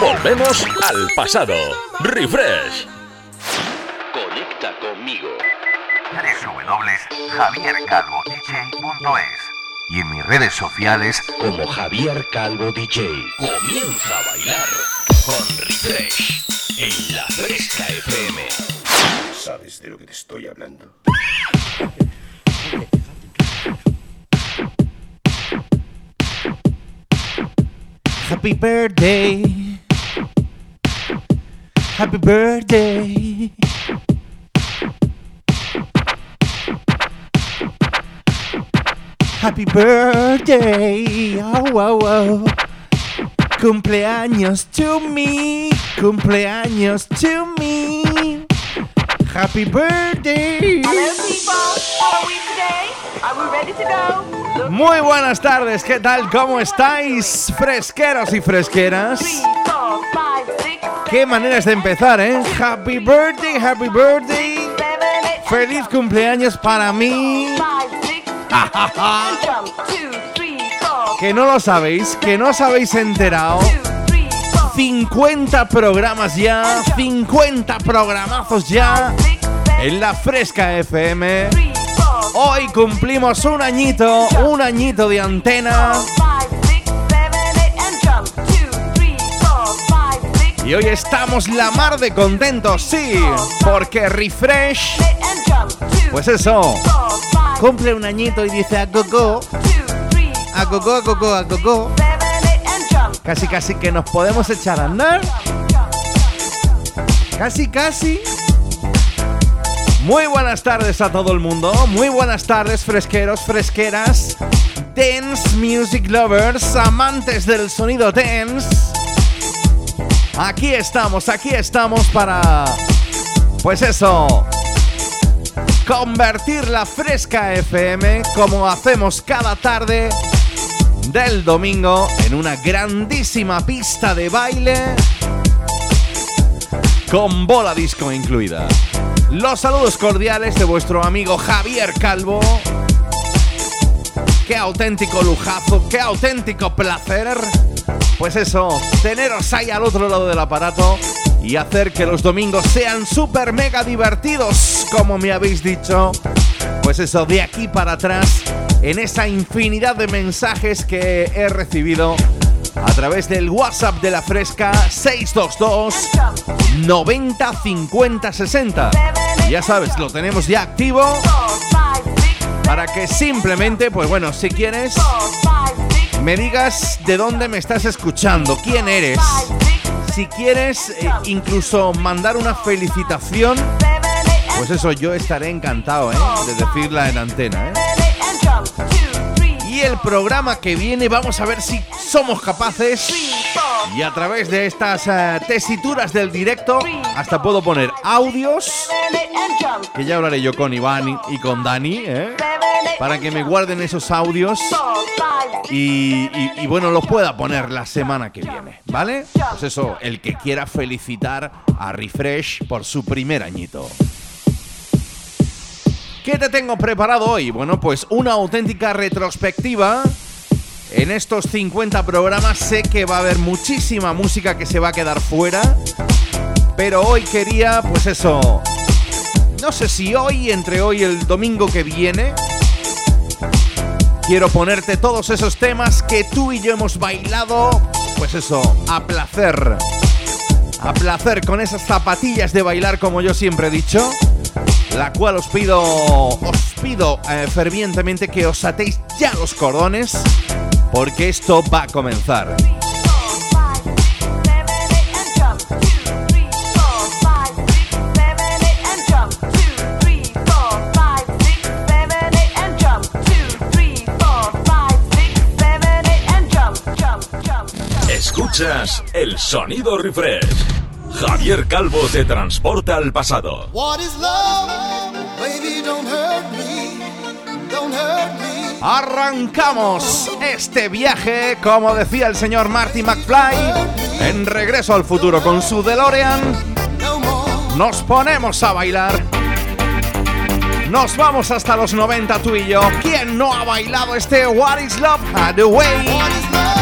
Volvemos al pasado. Refresh. Conecta conmigo. www.javiercalvodj.es y en mis redes sociales Como Javier Calvo DJ. Comienza a bailar con Refresh en la Fresca FM. ¿Sabes de lo que te estoy hablando? Happy birthday. Happy birthday. Happy birthday. Oh, oh, oh. Cumpleaños to me. Cumpleaños to me. Happy birthday. Hello, people. How are we today? Are we ready to go? Look, Muy buenas tardes, ¿qué tal? ¿Cómo estáis? Fresqueros y fresqueras. three, four, five, six, Qué maneras de empezar, ¿eh? Happy birthday, happy birthday. Feliz cumpleaños para mí. Que no lo sabéis, que no os habéis enterado. two, three, four, 50 programas ya, 50 programazos ya en la Fresca FM. Hoy cumplimos un añito, un añito de antena. Y hoy estamos la mar de contentos, sí, porque Refresh, pues eso, cumple un añito y dice a three, a gogo, a gogo, a jump. Casi casi que nos podemos echar a andar. Casi casi. Muy buenas tardes a todo el mundo. Muy buenas tardes, fresqueros, fresqueras. Dance Music Lovers, amantes del sonido dance. Aquí estamos, aquí estamos para. Pues eso. Convertir la fresca FM como hacemos cada tarde del domingo en una grandísima pista de baile con bola disco incluida. Los saludos cordiales de vuestro amigo Javier Calvo. Qué auténtico lujazo, qué auténtico placer. Pues eso, teneros ahí al otro lado del aparato y hacer que los domingos sean súper mega divertidos, como me habéis dicho. Pues eso, de aquí para atrás, en esa infinidad de mensajes que he recibido a través del WhatsApp de la Fresca 622 90 50 60. Ya sabes, lo tenemos ya activo para que simplemente, pues bueno, si quieres, me digas de dónde me estás escuchando, quién eres. Si quieres eh, incluso mandar una felicitación, pues eso yo estaré encantado ¿eh? de decirla en antena. ¿eh? Y el programa que viene, vamos a ver si somos capaces. Y a través de estas eh, tesituras del directo, hasta puedo poner audios, que ya hablaré yo con Iván y con Dani, ¿eh? Para que me guarden esos audios y, bueno, los pueda poner la semana que viene, ¿vale? Pues eso, el que quiera felicitar a Refresh por su primer añito. ¿Qué te tengo preparado hoy? Bueno, pues una auténtica retrospectiva. En estos 50 programas sé que va a haber muchísima música que se va a quedar fuera. Pero hoy quería, pues eso. No sé si hoy, entre hoy y el domingo que viene. Quiero ponerte todos esos temas que tú y yo hemos bailado, pues eso, a placer. A placer con esas zapatillas de bailar como yo siempre he dicho, la cual os pido, os pido eh, fervientemente que os atéis ya los cordones, porque esto va a comenzar. Escuchas el sonido refresh. Javier Calvo te transporta al pasado. What is love? Baby, don't hurt me. Don't hurt me. Arrancamos este viaje, como decía el señor Marty McFly, en regreso al futuro con su DeLorean. No more. Nos ponemos a bailar. Nos vamos hasta los 90 tú y yo. ¿Quién no ha bailado este What is Love? Hathaway. What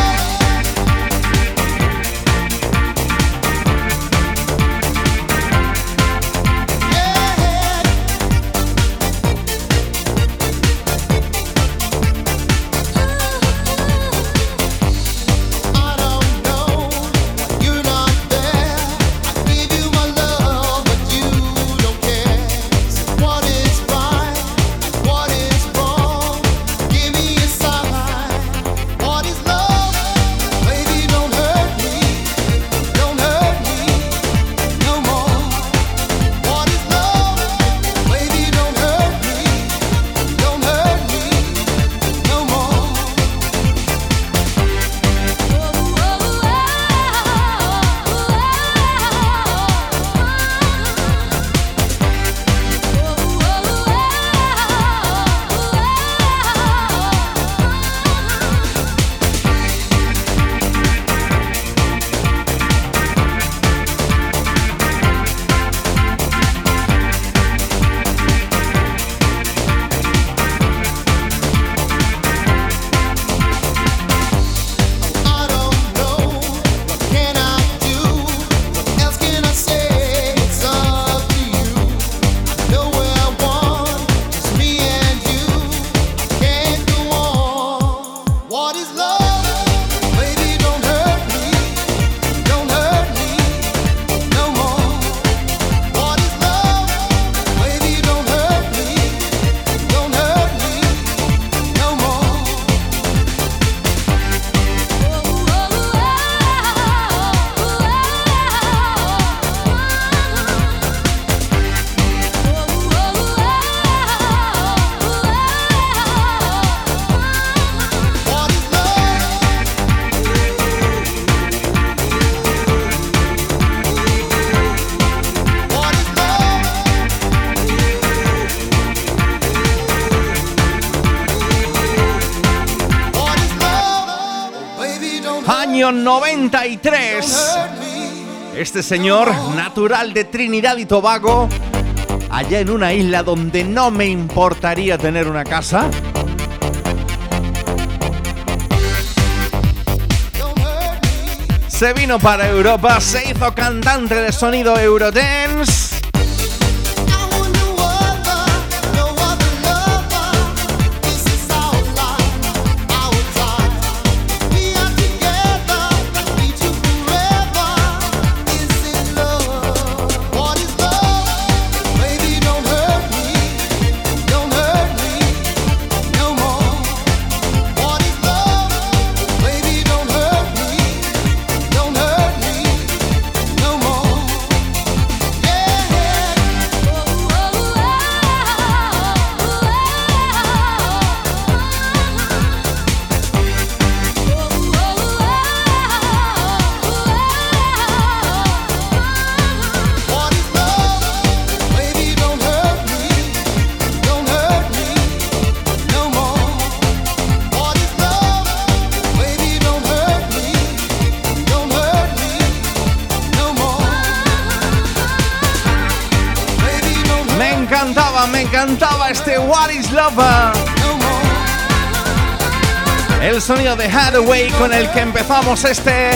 Año 93. me. Este señor, natural de Trinidad y Tobago, allá en una isla donde no me importaría tener una casa, se vino para Europa, se hizo cantante de sonido Eurodance. Sonido de Hathaway con el que empezamos este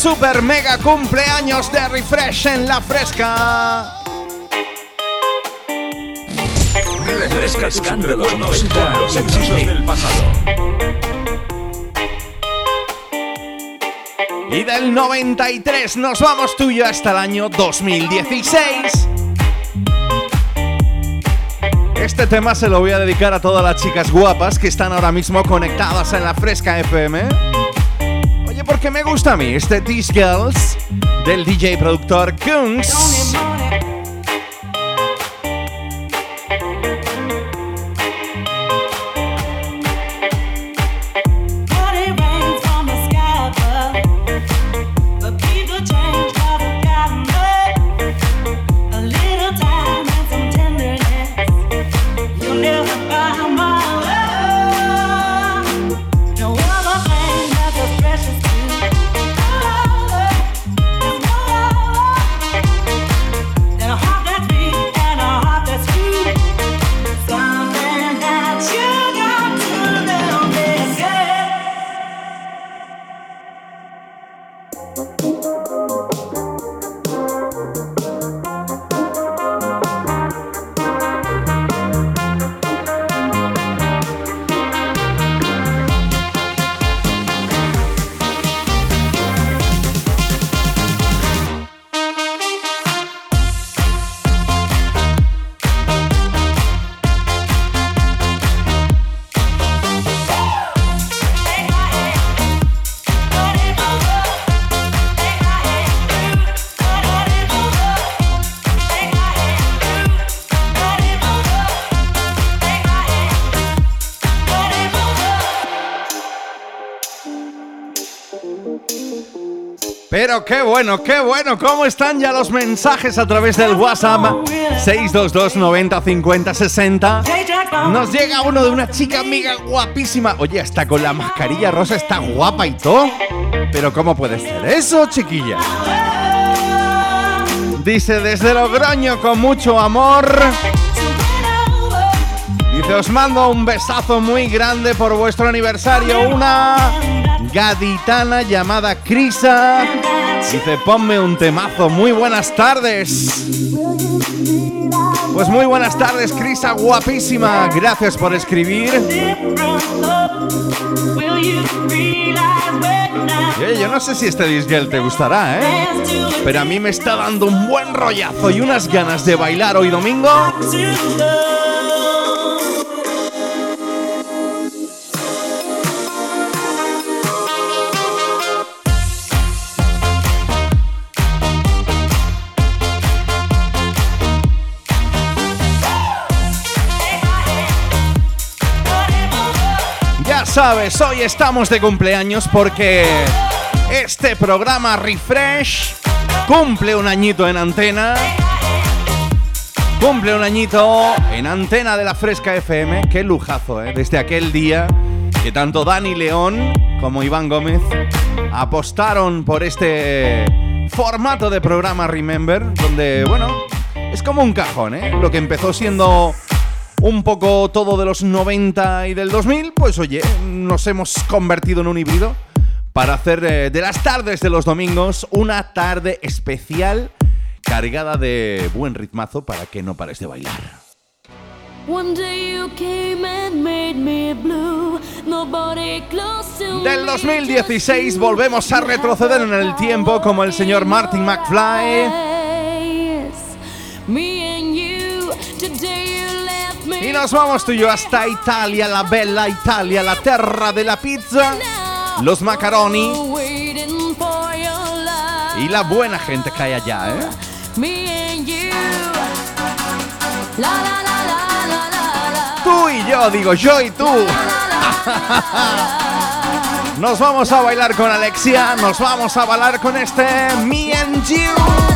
super mega cumpleaños de Refresh en la fresca. Refrescando los 90 los éxitos del pasado. Y del 93 nos vamos tú y yo hasta el año 2016. Este tema se lo voy a dedicar a todas las chicas guapas que están ahora mismo conectadas en la Fresca FM. Oye, porque me gusta a mí este These Girls del DJ productor Kungs. Pero qué bueno, qué bueno, ¿cómo están ya los mensajes a través del WhatsApp? 622 90 50 60. Nos llega uno de una chica amiga guapísima. Oye, hasta con la mascarilla rosa está guapa y todo. Pero ¿cómo puede ser eso, chiquilla? Dice desde Logroño con mucho amor. Dice, os mando un besazo muy grande por vuestro aniversario. Una gaditana llamada Crisa. Dice, ponme un temazo. Muy buenas tardes. Pues muy buenas tardes, Crisa, guapísima. Gracias por escribir. Oye, yo no sé si este disguel te gustará, ¿eh? Pero a mí me está dando un buen rollazo y unas ganas de bailar hoy domingo. Sabes, hoy estamos de cumpleaños porque este programa Refresh cumple un añito en antena. Cumple un añito en antena de la Fresca FM. Qué lujazo, ¿eh? Desde aquel día que tanto Dani León como Iván Gómez apostaron por este formato de programa Remember, donde, bueno, es como un cajón, ¿eh? Lo que empezó siendo un poco todo de los 90 y del 2000, pues oye, nos hemos convertido en un híbrido para hacer eh, de las tardes de los domingos una tarde especial cargada de buen ritmazo para que no pares de bailar. Del me 2016 volvemos a retroceder en el tiempo como el señor Martin McFly. Y nos vamos tú y yo hasta Italia, la bella Italia, la tierra de la pizza, los macaroni y la buena gente que hay allá, ¿eh? Tú y yo, digo yo y tú. Nos vamos a bailar con Alexia, nos vamos a bailar con este Me and. You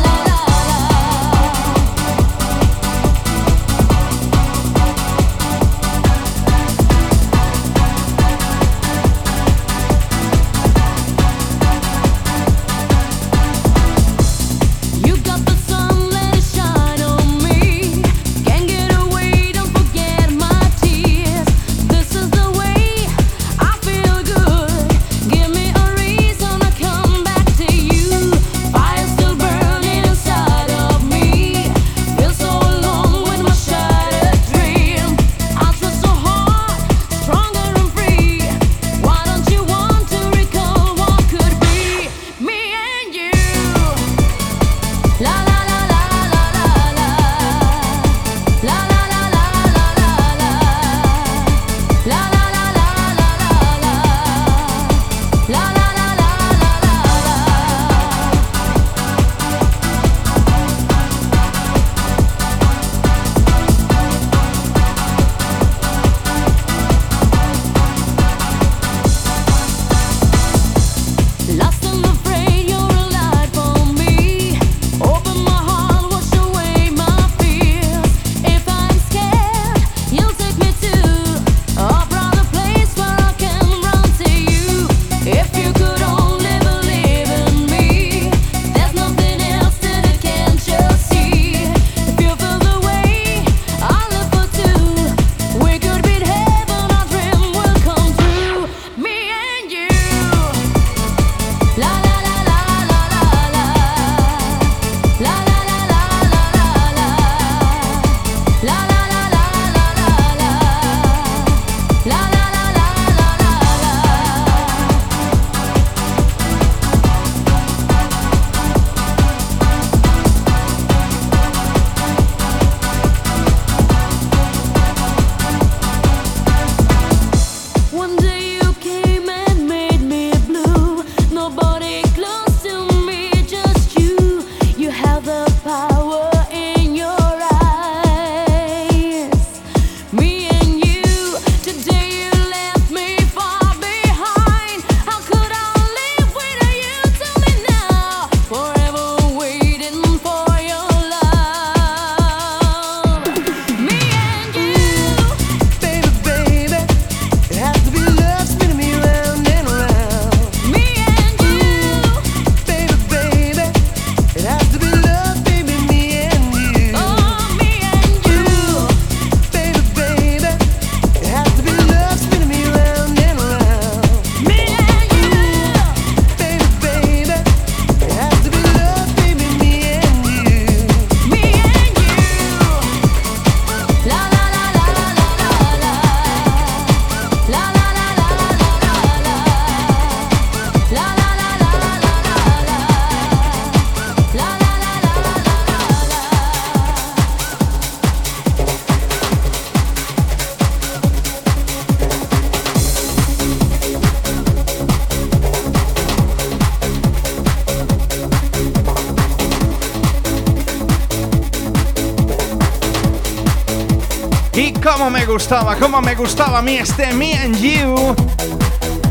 cómo me gustaba, cómo me gustaba a mí este Me and You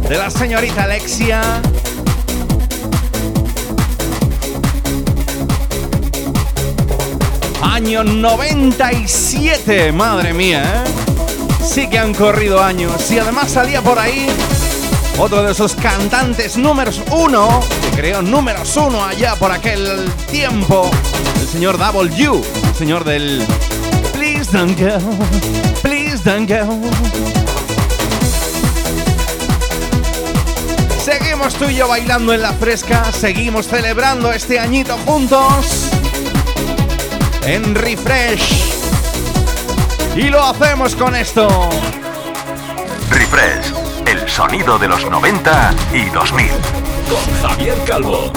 de la señorita Alexia. Año 97, madre mía, ¿eh? Sí que han corrido años y además salía por ahí otro de esos cantantes números uno, que creó números uno allá por aquel tiempo, el señor W, el señor del Please don't go, please don't go. Seguimos tú y yo bailando en la fresca, seguimos celebrando este añito juntos en Refresh. Y lo hacemos con esto. Refresh, el sonido de los 90 y 2000. Con Javier Calvo.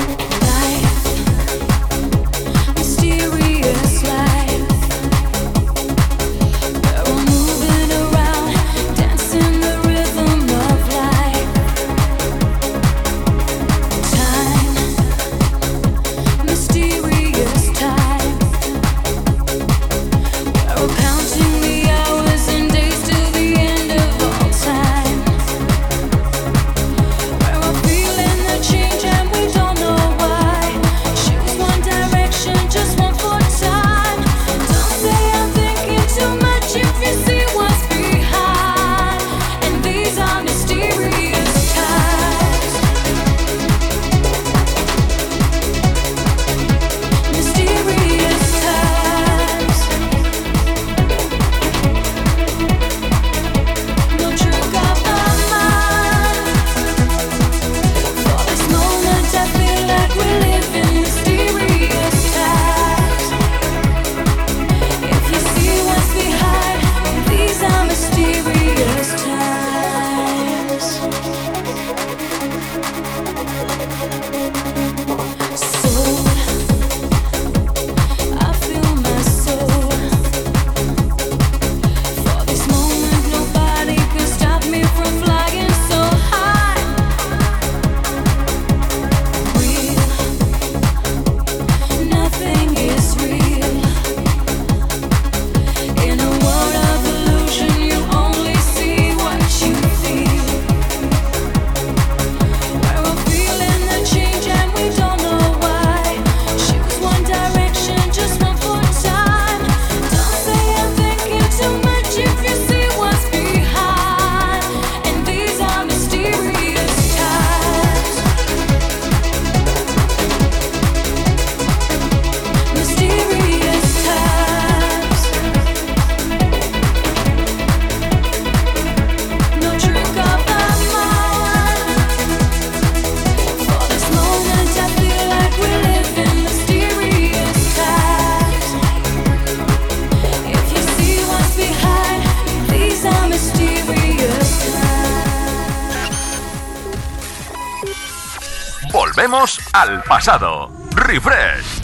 Pasado. Refresh.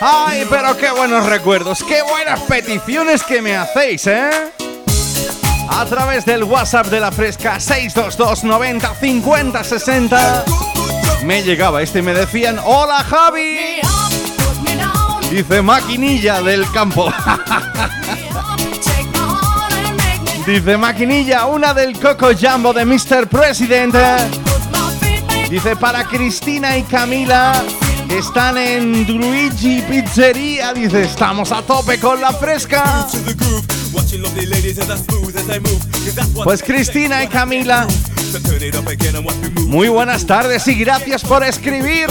Ay, pero qué buenos recuerdos, qué buenas peticiones que me hacéis, ¿eh? A través del WhatsApp de la Fresca 622 90 50 60 me llegaba este y me decían, hola Javi. Dice maquinilla del campo. Dice maquinilla, una del Coco Jumbo de Mr. President. Dice para Cristina y Camila están en Luigi Pizzería. Dice, estamos a tope con la fresca. Pues Cristina y Camila, muy buenas tardes y gracias por escribir.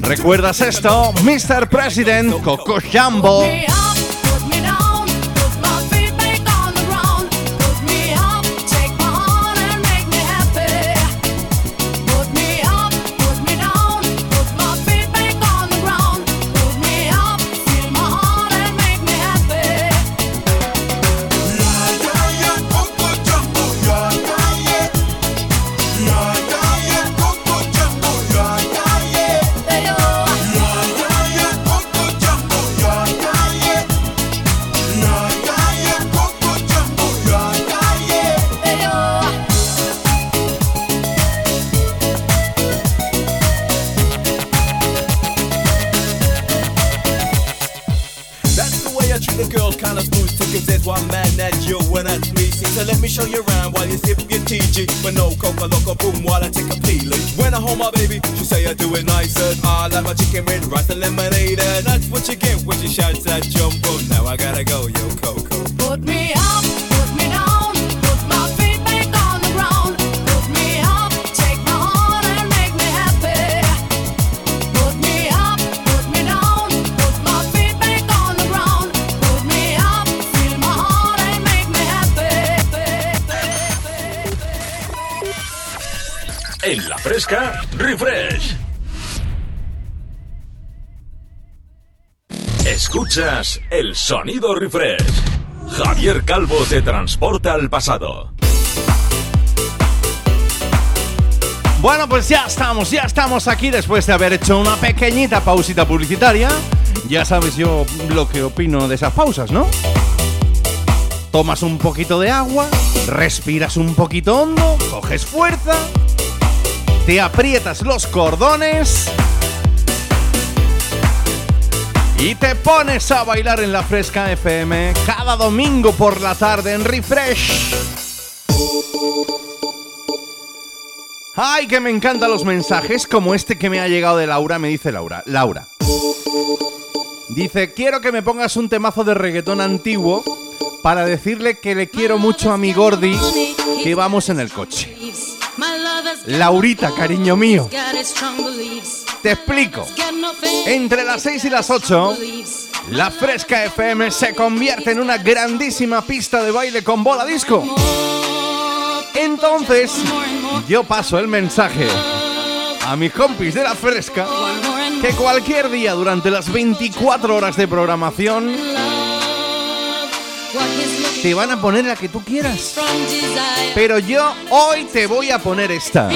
¿Recuerdas esto? Mr. President, Coco Jumbo. But no coca boom while I take a peeling. When I hold my baby, she say I do it nicer. I like my chicken with rice and lemonade. Escuchas el sonido refresh. Javier Calvo te transporta al pasado. Bueno, pues ya estamos, ya estamos aquí después de haber hecho una pequeñita pausita publicitaria. Ya sabes yo lo que opino de esas pausas, ¿no? Tomas un poquito de agua, respiras un poquito hondo, coges fuerza, te aprietas los cordones y te pones a bailar en la Fresca FM cada domingo por la tarde en Refresh. Ay, que me encantan los mensajes como este que me ha llegado de Laura, me dice Laura. Laura. Dice, quiero que me pongas un temazo de reggaetón antiguo para decirle que le quiero mucho a mi Gordi que vamos en el coche. Laurita, cariño mío, te explico. Entre las 6 y las 8, la Fresca FM se convierte en una grandísima pista de baile con bola disco. Entonces, yo paso el mensaje a mis compis de la Fresca que cualquier día durante las 24 horas de programación te van a poner la que tú quieras. Pero yo hoy te voy a poner esta.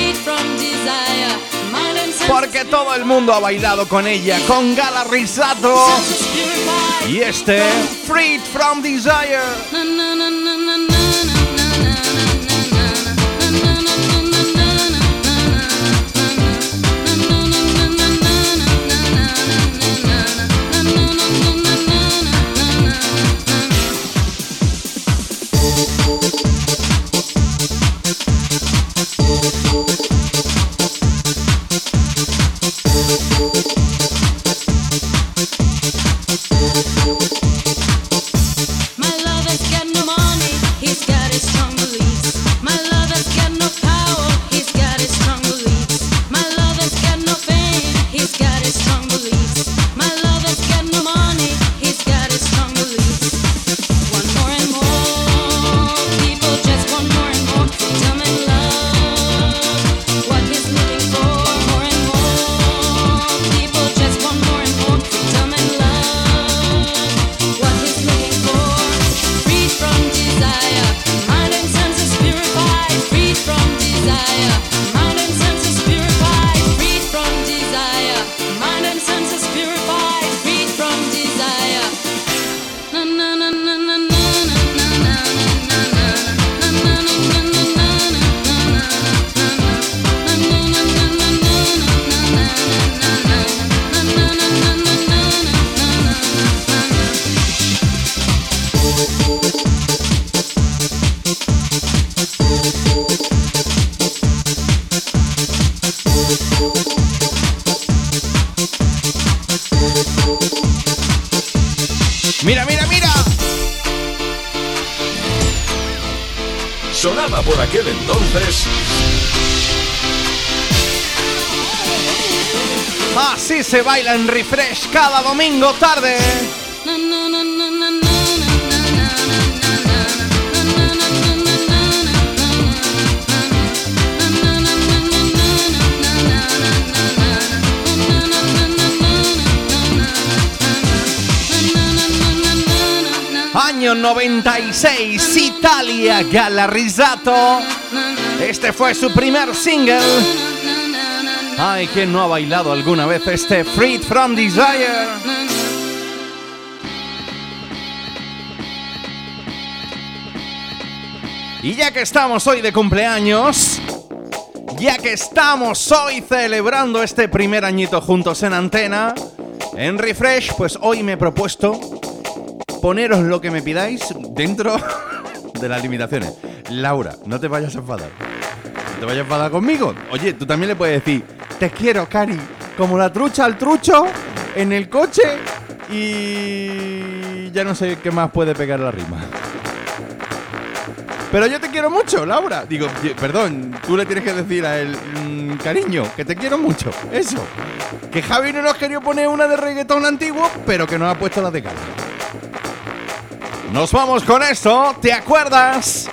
Porque todo el mundo ha bailado con ella, con Gala Risato. Y este, Freed from Desire. Aquel entonces Así se baila en Refresh cada domingo tarde. Año 96, Italia Galarizzato. Este fue su primer single. Ay, ¿quién no ha bailado alguna vez este Freed from Desire? Y ya que estamos hoy de cumpleaños, ya que estamos hoy celebrando este primer añito juntos en antena, en Refresh, pues hoy me he propuesto poneros lo que me pidáis dentro de las limitaciones. Laura, no te vayas a enfadar. No te vayas a enfadar conmigo. Oye, tú también le puedes decir, te quiero, Cari, como la trucha al trucho, en el coche y ya no sé qué más puede pegar la rima. Pero yo te quiero mucho, Laura. Digo, perdón, tú le tienes que decir a él, "Mm, cariño, que te quiero mucho. Eso. Que Javi no nos quería poner una de reggaetón antiguo, pero que nos ha puesto la de cara. Nos vamos con esto, ¿te acuerdas?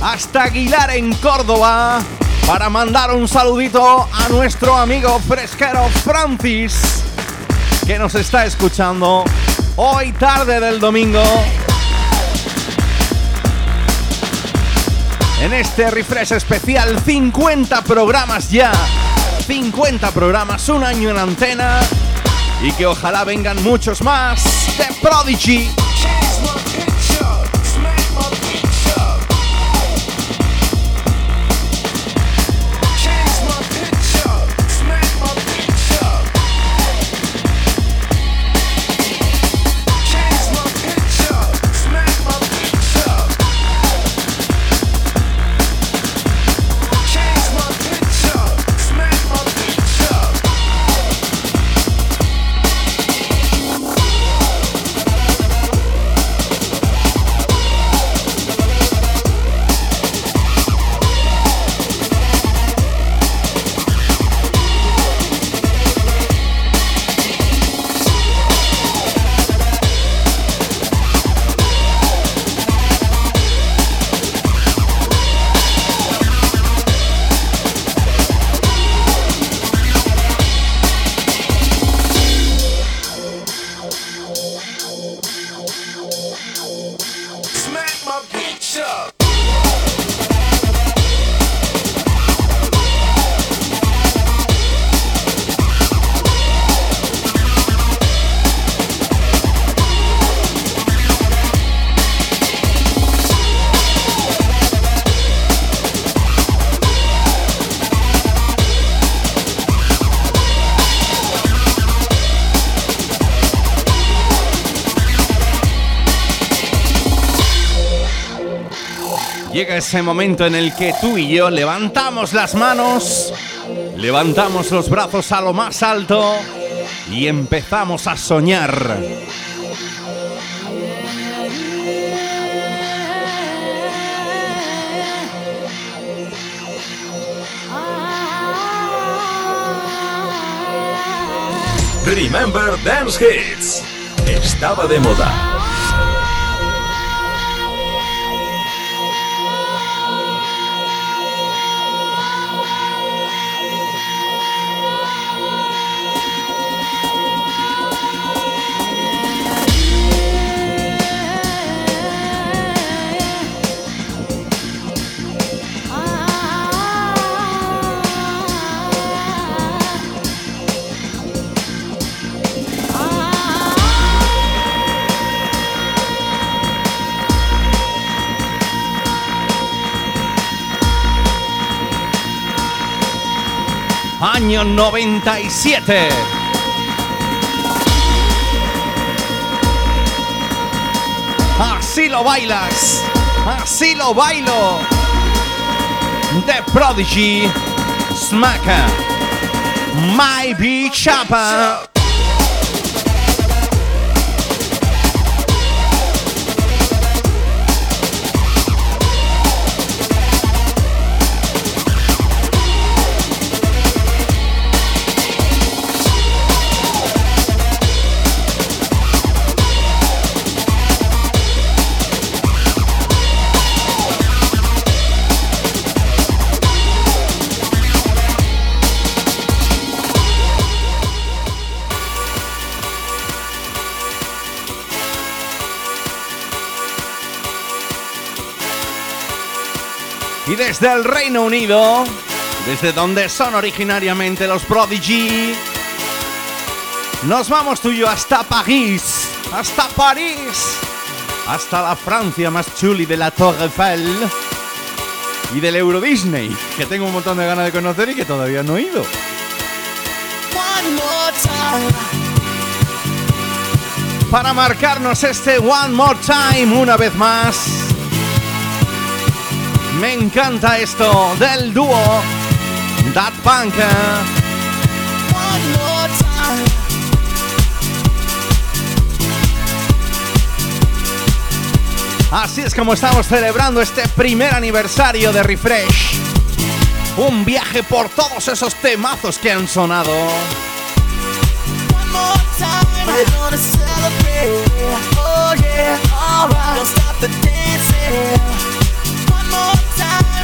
Hasta Aguilar en Córdoba para mandar un saludito a nuestro amigo fresquero Francis que nos está escuchando hoy tarde del domingo. En este refresh especial 50 programas ya. 50 programas, un año en antena y que ojalá vengan muchos más de Prodigy. Ese momento en el que tú y yo levantamos las manos, levantamos los brazos a lo más alto y empezamos a soñar. Remember Dance Hits. Estaba de moda. Año 97. Así lo bailas, así lo bailo. The Prodigy, Smacker, My Beach Chapa. Y desde el Reino Unido, desde donde son originariamente los Prodigy, nos vamos tú y yo hasta París, hasta París, hasta la Francia más chuli de la Torre Eiffel y del Euro Disney, que tengo un montón de ganas de conocer y que todavía no he ido. One more time. Para marcarnos este One More Time una vez más. Me encanta esto del dúo Dat Punk. Time. Así es como estamos celebrando este primer aniversario de Refresh. Un viaje por todos esos temazos que han sonado.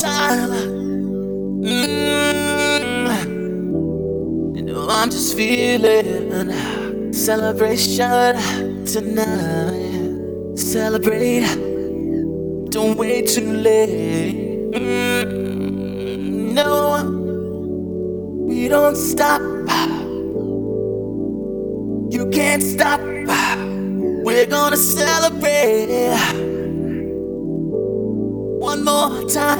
Time. Mm. You know I'm just feeling celebration tonight. Celebrate. Don't wait too late. Mm, no, we don't stop. You can't stop. We're gonna celebrate one more time.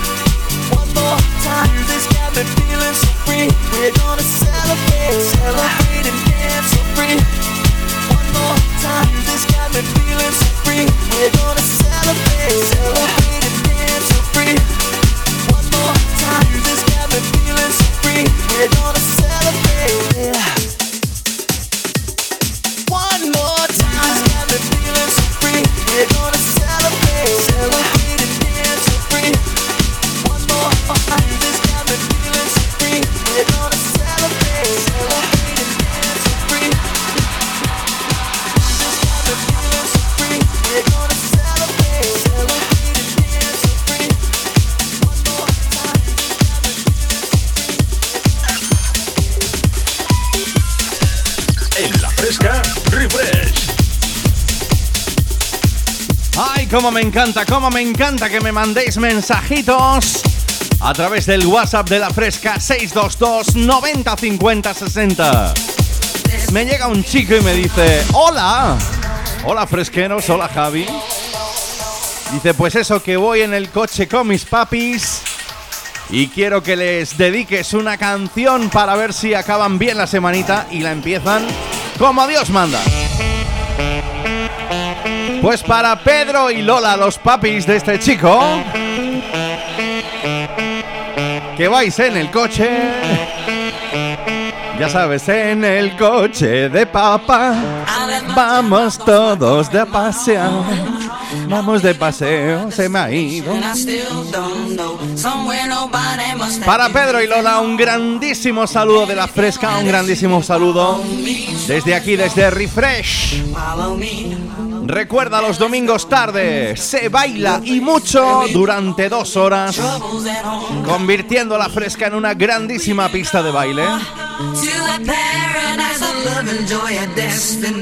One more time. Got me feeling so free. We're gonna celebrate, celebrate and dance so free. One more time. Got me feeling so free. We're gonna celebrate, celebrate and dance so free. One more time. Got me feeling so free. We're gonna celebrate. One more time. Got me feeling so free. We're gonna celebrate cómo me encanta, cómo me encanta que me mandéis mensajitos a través del WhatsApp de la Fresca 622 90 50 60. Me llega un chico y me dice, hola, hola fresqueros, hola Javi. Dice, pues eso que voy en el coche con mis papis y quiero que les dediques una canción para ver si acaban bien la semanita y la empiezan como Dios manda. Pues para Pedro y Lola, los papis de este chico, que vais en el coche, ya sabes, en el coche de papá, vamos todos de paseo, vamos de paseo, se me ha ido. Para Pedro y Lola, un grandísimo saludo de la fresca, un grandísimo saludo desde aquí, desde Refresh. Recuerda los domingos tarde, se baila y mucho durante dos horas, convirtiendo la fresca en una grandísima pista de baile.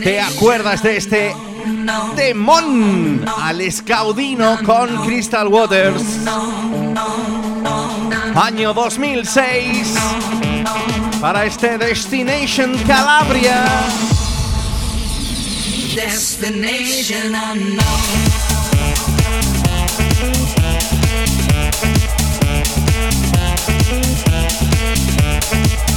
¿Te acuerdas de este temón al escaudino con Crystal Waters? Año 2006 para este Destination Calabria. Destination unknown. Now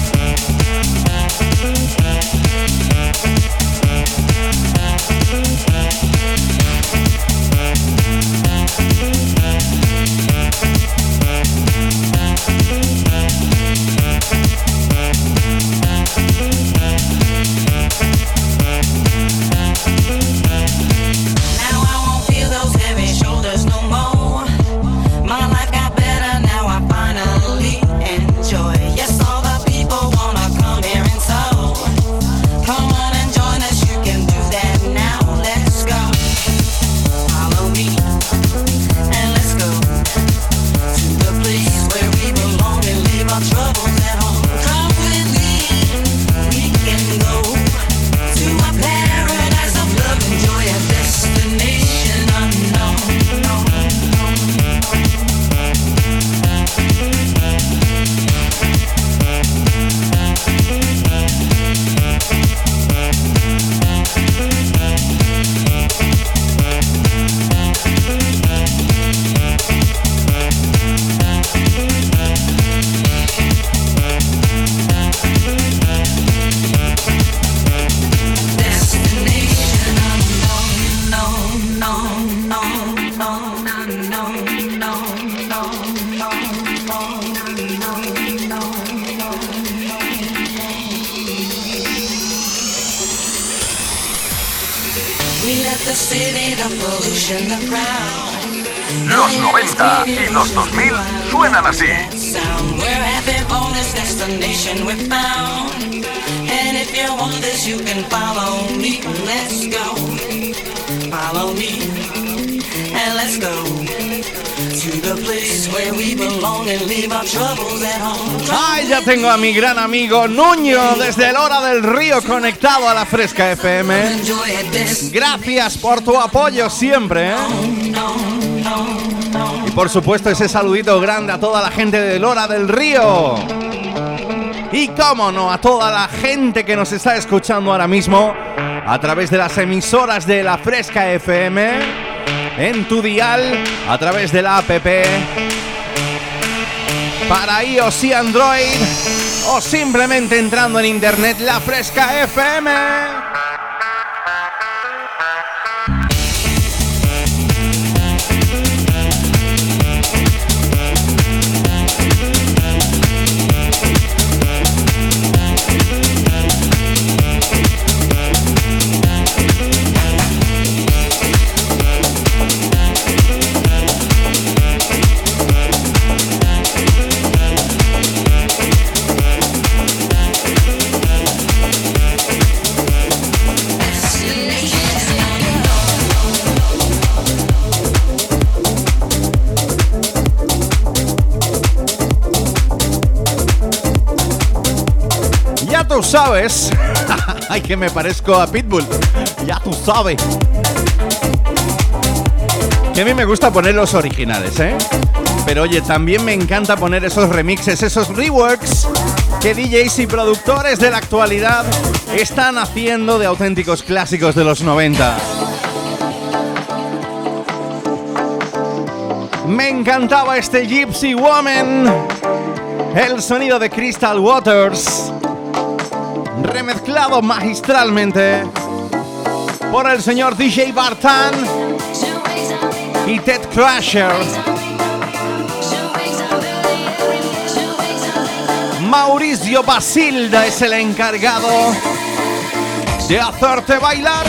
tengo a mi gran amigo Nuño desde el Hora del Río conectado a la Fresca FM. Gracias por tu apoyo siempre. ¿eh? Y por supuesto ese saludito grande a toda la gente del Hora del Río. Y cómo no, a toda la gente que nos está escuchando ahora mismo a través de las emisoras de la Fresca FM, en tu dial, a través de la app para iOS y Android o simplemente entrando en internet La Fresca FM. Sabes. Ay, que me parezco a Pitbull. Ya tú sabes. Que a mí me gusta poner los originales, ¿eh? Pero oye, también me encanta poner esos remixes, esos reworks que DJs y productores de la actualidad están haciendo de auténticos clásicos de los 90. Me encantaba este Gypsy Woman. El sonido de Crystal Waters. Remezclado magistralmente por el señor DJ Bartan y Ted Crusher. Mauricio Basilda es el encargado de hacerte bailar.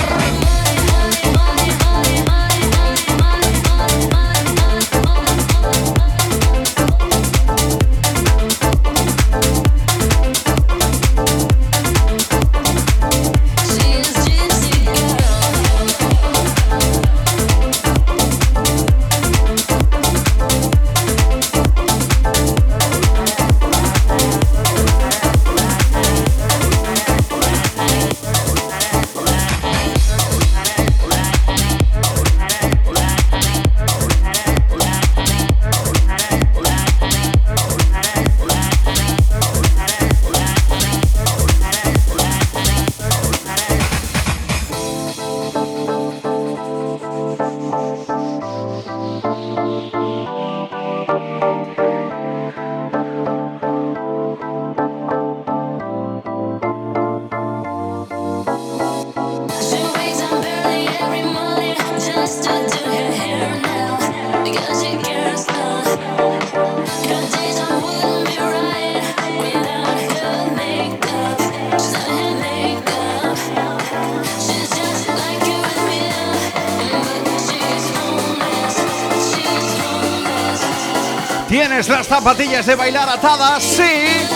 ¿Tienes las zapatillas de bailar atadas? Sí.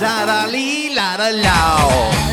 La la li, la la lao.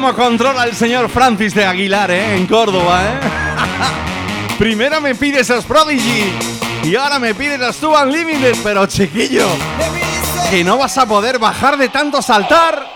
Cómo controla el señor Francis de Aguilar, eh! En Córdoba, eh. Primero me pides esos Prodigy y ahora me pides las Two Unlimited, pero chiquillo, que no vas a poder bajar de tanto saltar.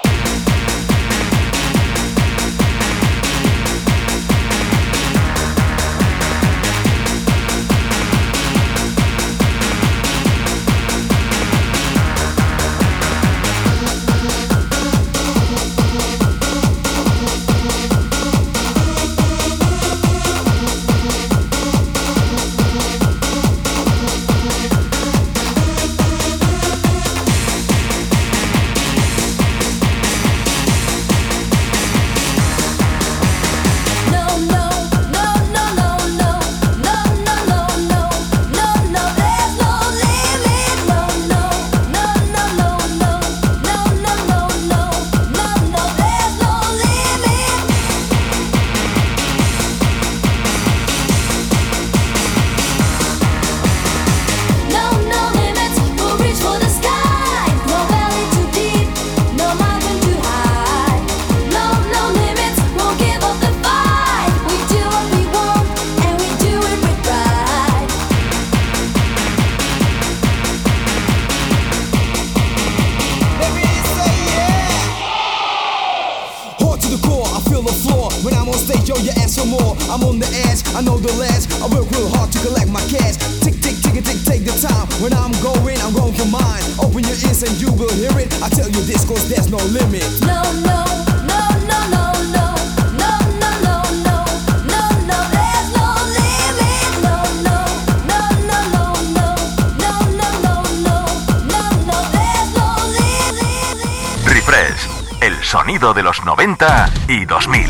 Sonido de los 90 y 2000.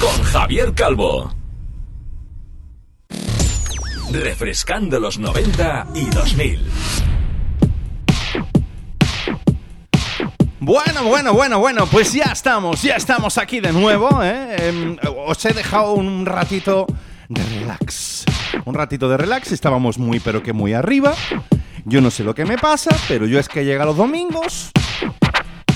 Con Javier Calvo. Refrescando los 90 y 2000. Bueno, bueno, bueno, bueno, pues ya estamos, ya estamos aquí de nuevo. ¿eh? Em, os he dejado un ratito de relax. Un ratito de relax, estábamos muy pero que muy arriba. Yo no sé lo que me pasa, pero yo es que llega los domingos,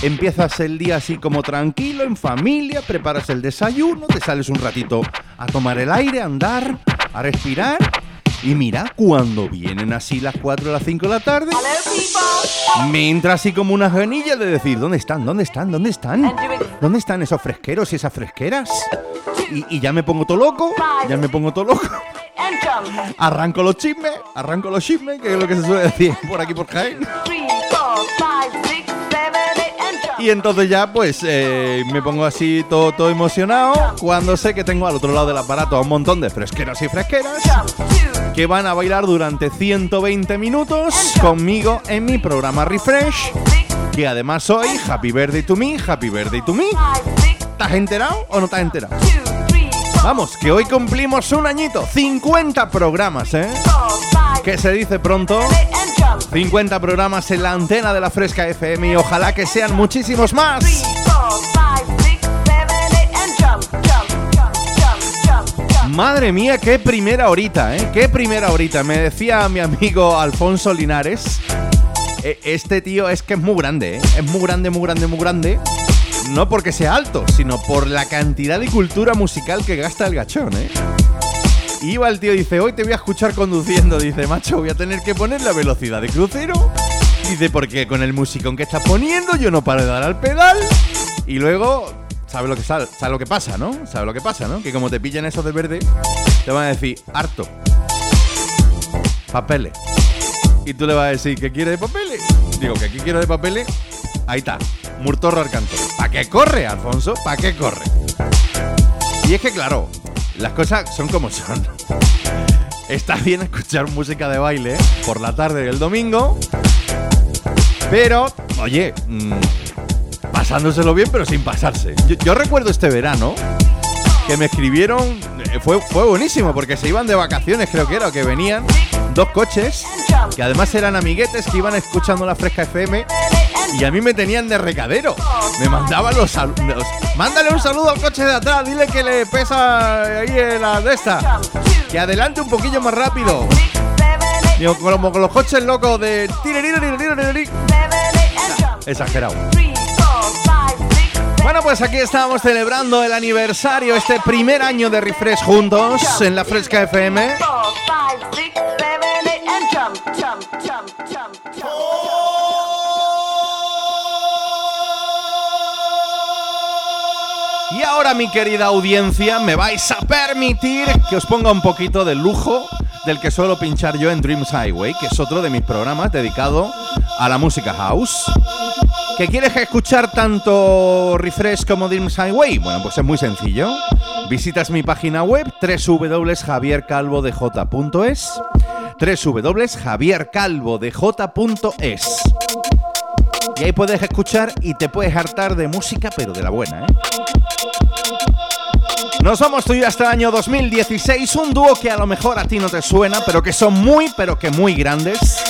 empiezas el día así como tranquilo, en familia, preparas el desayuno, te sales un ratito a tomar el aire, a andar, a respirar. Y mira, cuando vienen así las 4 o las 5 de la tarde, me entra así como unas ganillas de decir, ¿dónde están? ¿Dónde están? ¿Dónde están? ¿Dónde están esos fresqueros y esas fresqueras? Y, ya me pongo todo loco, ya me pongo todo loco. Arranco los chismes, arranco los chismes, que es lo que se suele decir por aquí por Jaén. Y entonces ya pues eh, me pongo así todo, todo emocionado cuando sé que tengo al otro lado del aparato a un montón de fresqueros y fresqueras que van a bailar durante 120 minutos conmigo en mi programa Refresh, que además soy Happy Birthday to Me, Happy Birthday to Me. ¿Estás enterado o no estás enterado? Vamos, que hoy cumplimos un añito, 50 programas, ¿eh? Que se dice pronto. eight, and jump. 50 programas en la antena de la Fresca FM y ojalá que sean muchísimos más. Madre mía, qué primera horita, ¿eh? Qué primera horita. Me decía mi amigo Alfonso Linares. e- Este tío es que es muy grande, ¿eh? Es muy grande, muy grande, muy grande. No porque sea alto, sino por la cantidad de cultura musical que gasta el gachón, ¿eh? Iba el tío y dice, hoy te voy a escuchar conduciendo. Dice, macho, voy a tener que poner la velocidad de crucero. Dice, porque con el musicón que estás poniendo yo no paro de dar al pedal. Y luego, ¿sabes lo que, sal- sabe lo que pasa, no? ¿Sabes lo que pasa, no? Que como te pillan esos de verde, te van a decir, harto. Papeles. Y tú le vas a decir, ¿qué quiere de papeles? Digo, que aquí quiero de papeles. Ahí está, Murtorro Arcanto. ¿Para qué corre, Alfonso? ¿Para qué corre? Y es que, claro, las cosas son como son. Está bien escuchar música de baile por la tarde del domingo, pero, oye, mm, pasándoselo bien, pero sin pasarse. Yo, yo recuerdo este verano que me escribieron, eh, fue, fue buenísimo, porque se iban de vacaciones, creo que era, o que venían dos coches, que además eran amiguetes que iban escuchando la Fresca FM y a mí me tenían de recadero. Me mandaban los saludos. Mándale un saludo al coche de atrás, dile que le pesa ahí la de esta. Que adelante un poquillo más rápido. Digo, como con los coches locos de. Exagerado. Bueno, pues aquí estamos celebrando el aniversario, este primer año de Refresh juntos en la Fresca FM. Y ahora, mi querida audiencia, me vais a permitir que os ponga un poquito de lujo del que suelo pinchar yo en Dreams Highway, que es otro de mis programas dedicado a la música house. ¿Que quieres escuchar tanto Refresh como Dreams Highway? Bueno, pues es muy sencillo. Visitas mi página web www.javiercalvodej.es www.javiercalvodej.es Y ahí puedes escuchar y te puedes hartar de música, pero de la buena, ¿eh? Nos vamos tú hasta el año 2016, un dúo que a lo mejor a ti no te suena, pero que son muy, pero que muy grandes.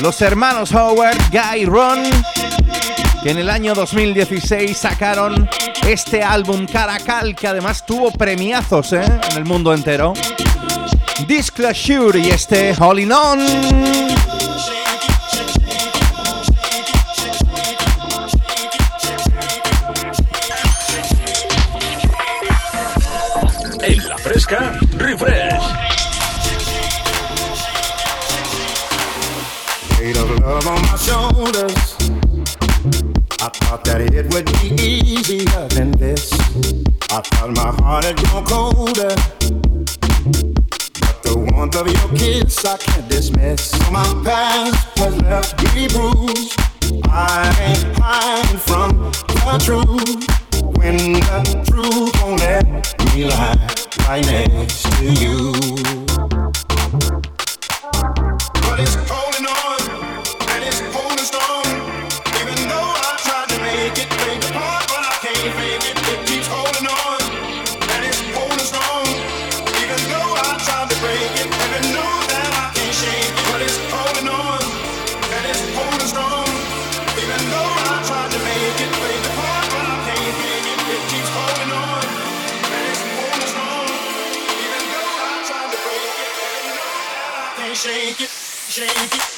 Los hermanos Howard, Guy Ron, que en el año 2016 sacaron este álbum Caracal, que además tuvo premiazos ¿eh? en el mundo entero. Disclosure y este Holding On. Shoulders. I thought that it would be easier than this. I thought my heart had grown colder. But the warmth of your kiss I can't dismiss. My past has left me bruised. I ain't hiding from the truth. When the truth won't let me lie right next to you. shake it, shake it.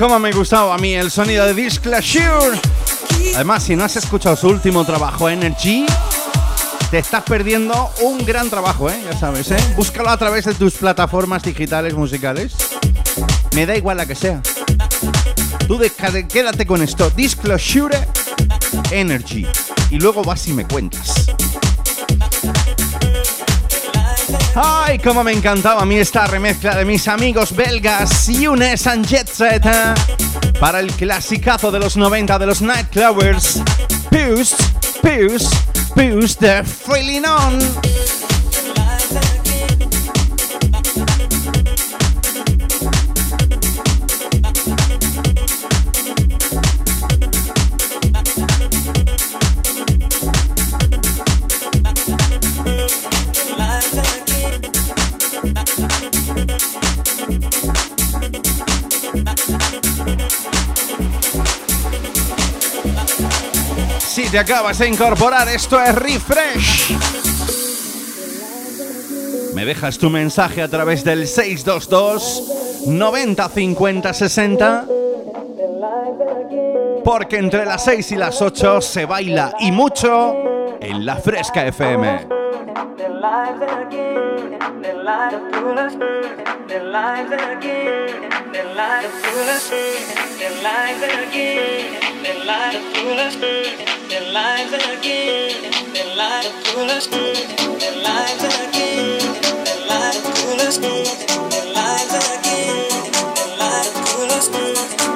Cómo me gustaba a mí el sonido de Disclosure! Además, si no has escuchado su último trabajo, Energy, te estás perdiendo un gran trabajo, ¿eh? Ya sabes, ¿eh? Búscalo a través de tus plataformas digitales musicales. Me da igual la que sea. Tú quédate con esto. Disclosure Energy. Y luego vas y me cuentas. ¡Ay, cómo me encantaba a mí esta remezcla de mis amigos belgas Younes and Jet Set eh, para el clasicazo de los 90 de los Nightclubbers Push, Push, Push the Feeling On te acabas de incorporar, esto es Refresh. Me dejas tu mensaje a través del 622 90 50 60. Porque entre las 6 y las 8 se baila y mucho en la Fresca FM. their lives again, their lives pull us through, their lives again, lives pull us through, their lives again, their lives.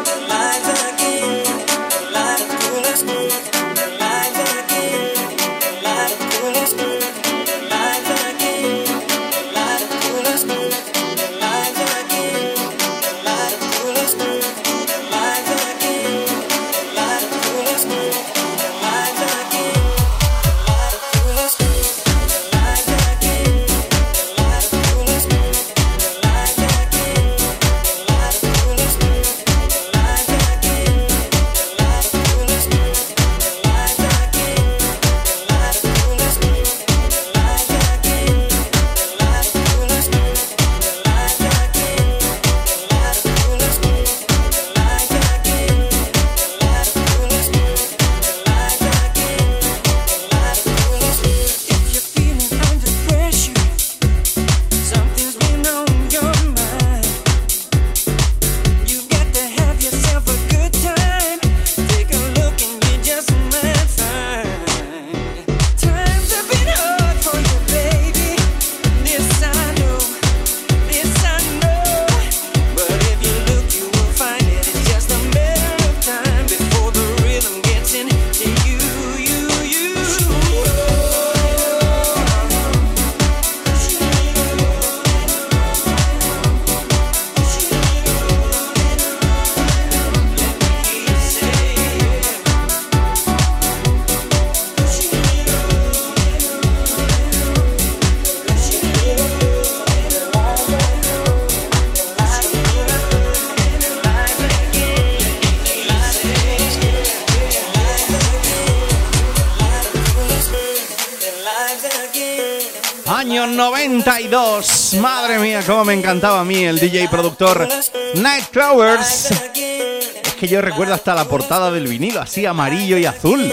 Me encantaba a mí el DJ productor Nightcrawlers. Es que yo recuerdo hasta la portada del vinilo, así amarillo y azul.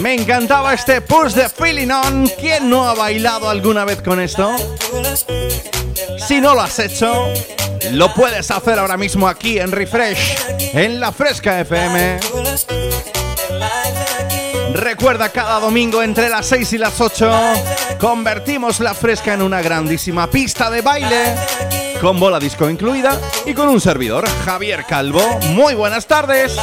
Me encantaba este push de Feeling On. ¿Quién no ha bailado alguna vez con esto? Si no lo has hecho, lo puedes hacer ahora mismo aquí en Refresh, en la Fresca FM. Recuerda cada domingo entre las 6 y las 8 convertimos la fresca en una grandísima pista de baile con bola disco incluida y con un servidor, Javier Calvo. Muy buenas tardes.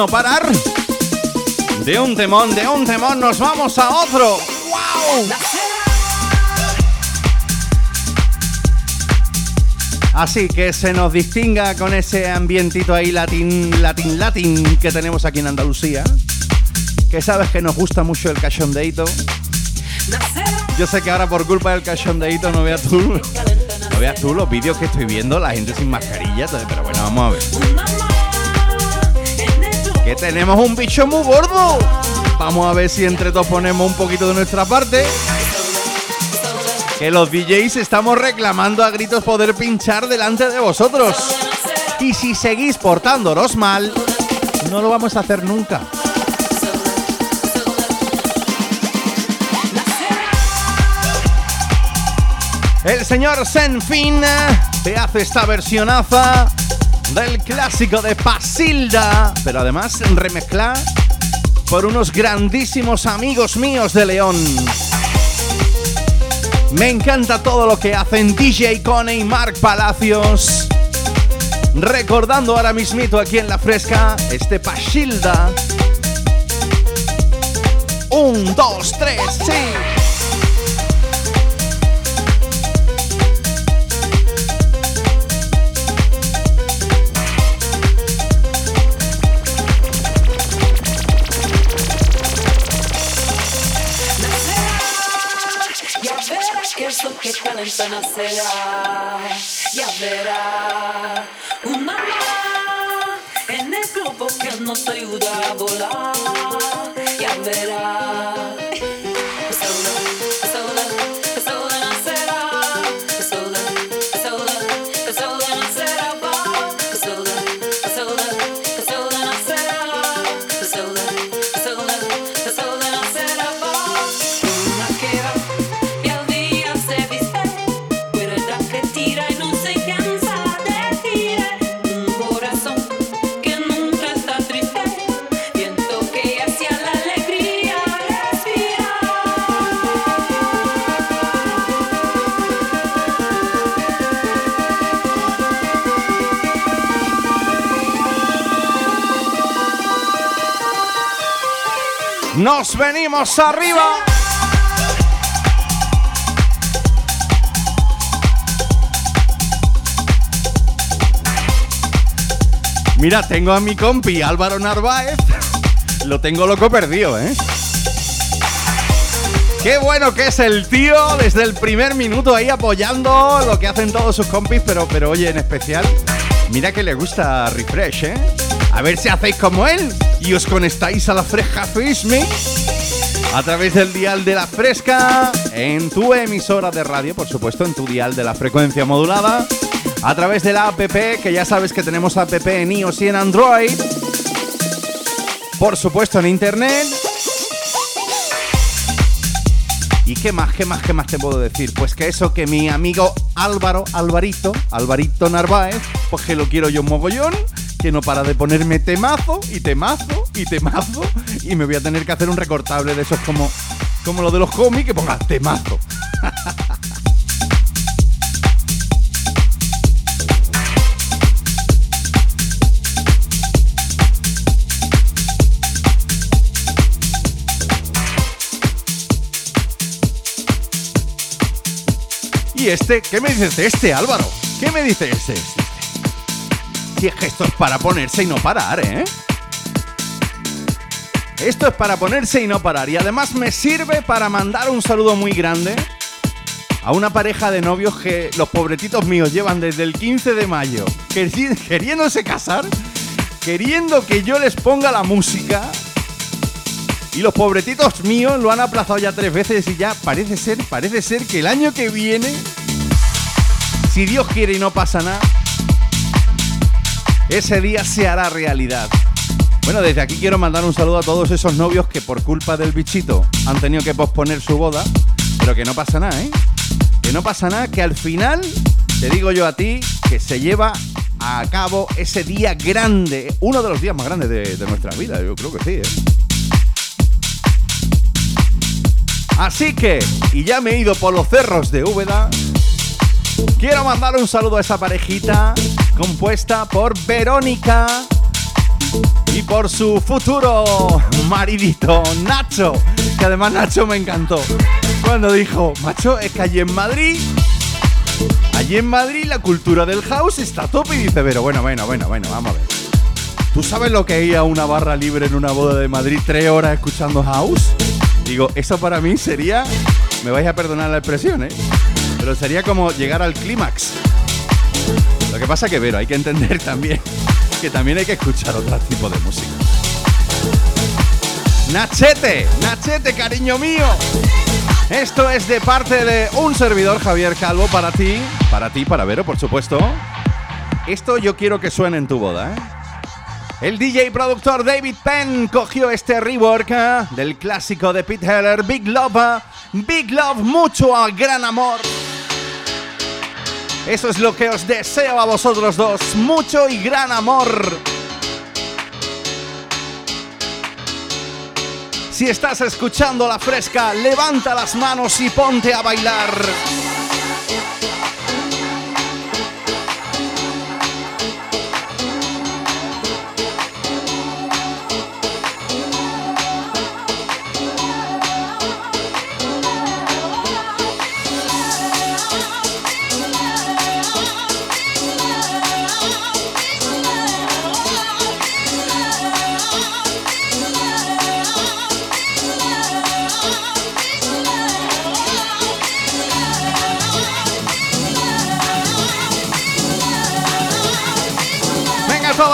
No parar. De un temón, de un temón, nos vamos a otro. ¡Wow! Así que se nos distinga con ese ambientito ahí latín, latín, latín que tenemos aquí en Andalucía. Que sabes que nos gusta mucho el cachondeito. Yo sé que ahora por culpa del cachondeito no veas tú, no veas tú los vídeos que estoy viendo, la gente sin mascarilla, pero bueno, vamos a ver. Tenemos un bicho muy gordo. Vamos a ver si entre todos ponemos un poquito de nuestra parte. Que los DJs estamos reclamando a gritos poder pinchar delante de vosotros. Y si seguís portándonos mal, no lo vamos a hacer nunca. El señor Senfin te hace esta versionaza del clásico de Pasilda, pero además remezcla por unos grandísimos amigos míos de León. Me encanta todo lo que hacen DJ Cone y Mark Palacios. Recordando ahora mismito aquí en la fresca este Pasilda. Un, dos, tres, sí. Calenta nacerá. Ya verás una más en el globo que nos ayuda a volar. Ya verás. Nos venimos arriba. Mira, tengo a mi compi Álvaro Narváez. Lo tengo loco perdido, ¿eh? Qué bueno que es el tío desde el primer minuto ahí apoyando lo que hacen todos sus compis, pero, pero oye, en especial, mira que le gusta Refresh, ¿eh? A ver si hacéis como él y os conectáis a la fresca Fish Me a través del dial de la fresca en tu emisora de radio, por supuesto, en tu dial de la frecuencia modulada, a través de la app, que ya sabes que tenemos app en iOS y en Android, por supuesto en internet. ¿Y qué más, qué más, qué más te puedo decir? Pues que eso que mi amigo Álvaro, Alvarito, Alvarito Narváez, pues que lo quiero yo mogollón, que no para de ponerme temazo y temazo y temazo, y me voy a tener que hacer un recortable de esos como, como lo de los cómics, que ponga temazo. ¿Y este? ¿Qué me dices de este, Álvaro? ¿Qué me dices de este? Si es que esto es para ponerse y no parar, ¿eh? Esto es para ponerse y no parar. Y además me sirve para mandar un saludo muy grande a una pareja de novios que los pobretitos míos llevan desde el 15 de mayo queri- queriéndose casar, queriendo que yo les ponga la música. Y los pobretitos míos lo han aplazado ya tres veces y ya parece ser, parece ser que el año que viene, si Dios quiere y no pasa nada, ese día se hará realidad. Bueno, desde aquí quiero mandar un saludo a todos esos novios que por culpa del bichito han tenido que posponer su boda, pero que no pasa nada, ¿eh? Que no pasa nada, que al final, te digo yo a ti, que se lleva a cabo ese día grande, uno de los días más grandes de, nuestra vida, yo creo que sí, ¿eh? Así que, y ya me he ido por los cerros de Úbeda, quiero mandar un saludo a esa parejita compuesta por Verónica y por su futuro maridito, Nacho. Que además Nacho me encantó. Cuando dijo, macho, es que allí en Madrid, allí en Madrid la cultura del house está a tope. Y dice, pero bueno, bueno, bueno, bueno, vamos a ver. ¿Tú sabes lo que a una barra libre en una boda de Madrid tres horas escuchando house? Digo, eso para mí sería, me vais a perdonar la expresión, ¿eh? Pero sería como llegar al clímax. Lo que pasa que, pero hay que entender también que también hay que escuchar otro tipo de música. Nachete, Nachete, cariño mío. Esto es de parte de un servidor, Javier Calvo, para ti, para ti, para Vero, por supuesto. Esto yo quiero que suene en tu boda, ¿eh? El DJ productor David Penn cogió este rework ¿eh? del clásico de Pete Heller, Big Love. Big Love, mucho a gran amor. Eso es lo que os deseo a vosotros dos, mucho y gran amor. Si estás escuchando la fresca, levanta las manos y ponte a bailar.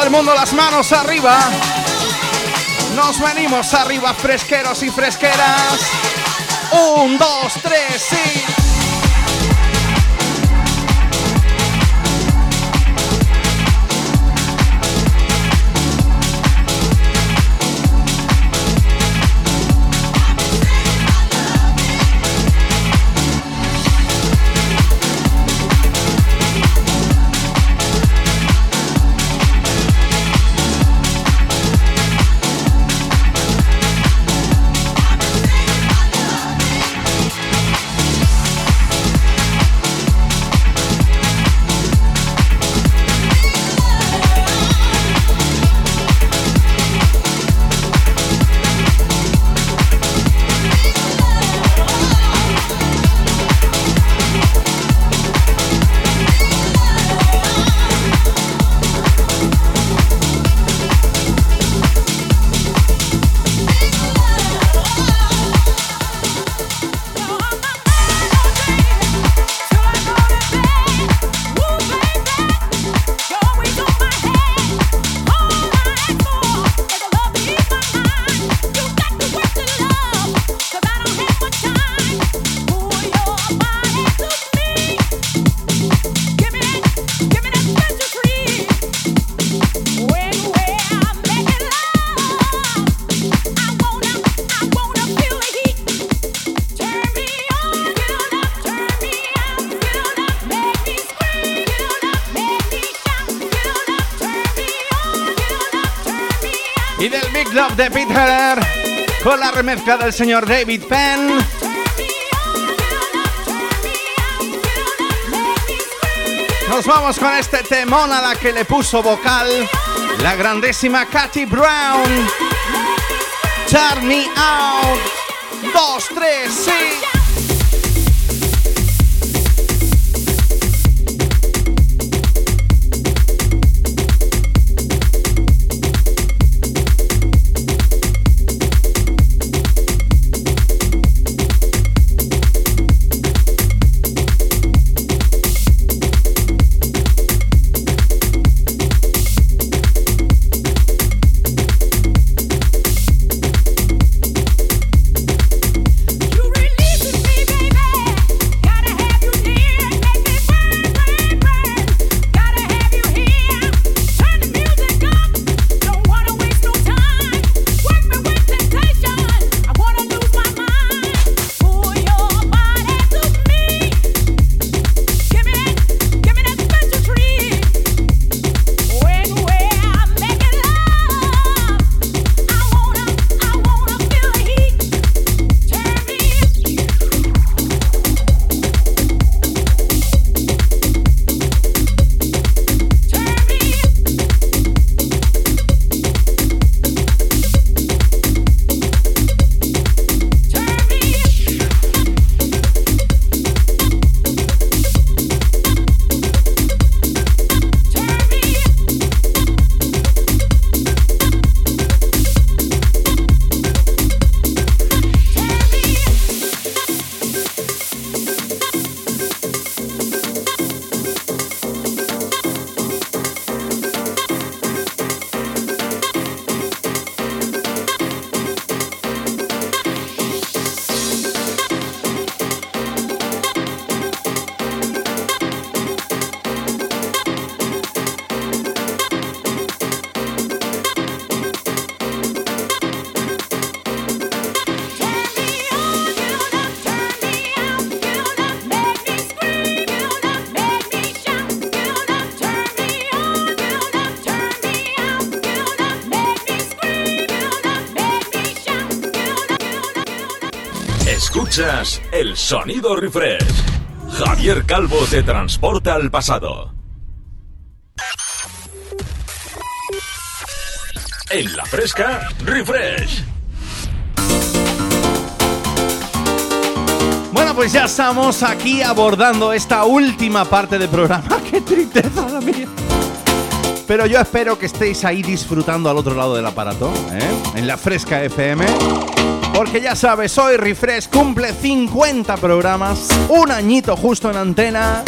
El mundo las manos arriba. Nos venimos arriba, fresqueros y fresqueras. Un, dos, tres, y remezcla del señor David Penn. Nos vamos con este temón a la que le puso vocal la grandísima Katy Brown. Turn me out. Dos, tres, sí. Escuchas el sonido refresh. Javier Calvo te transporta al pasado. En la fresca, refresh. Bueno, pues ya estamos aquí abordando esta última parte del programa. ¡Qué tristeza la mía! Pero yo espero que estéis ahí disfrutando al otro lado del aparato, ¿eh? en la Fresca FM. Porque ya sabes, hoy Refresh cumple 50 programas, un añito justo en antena.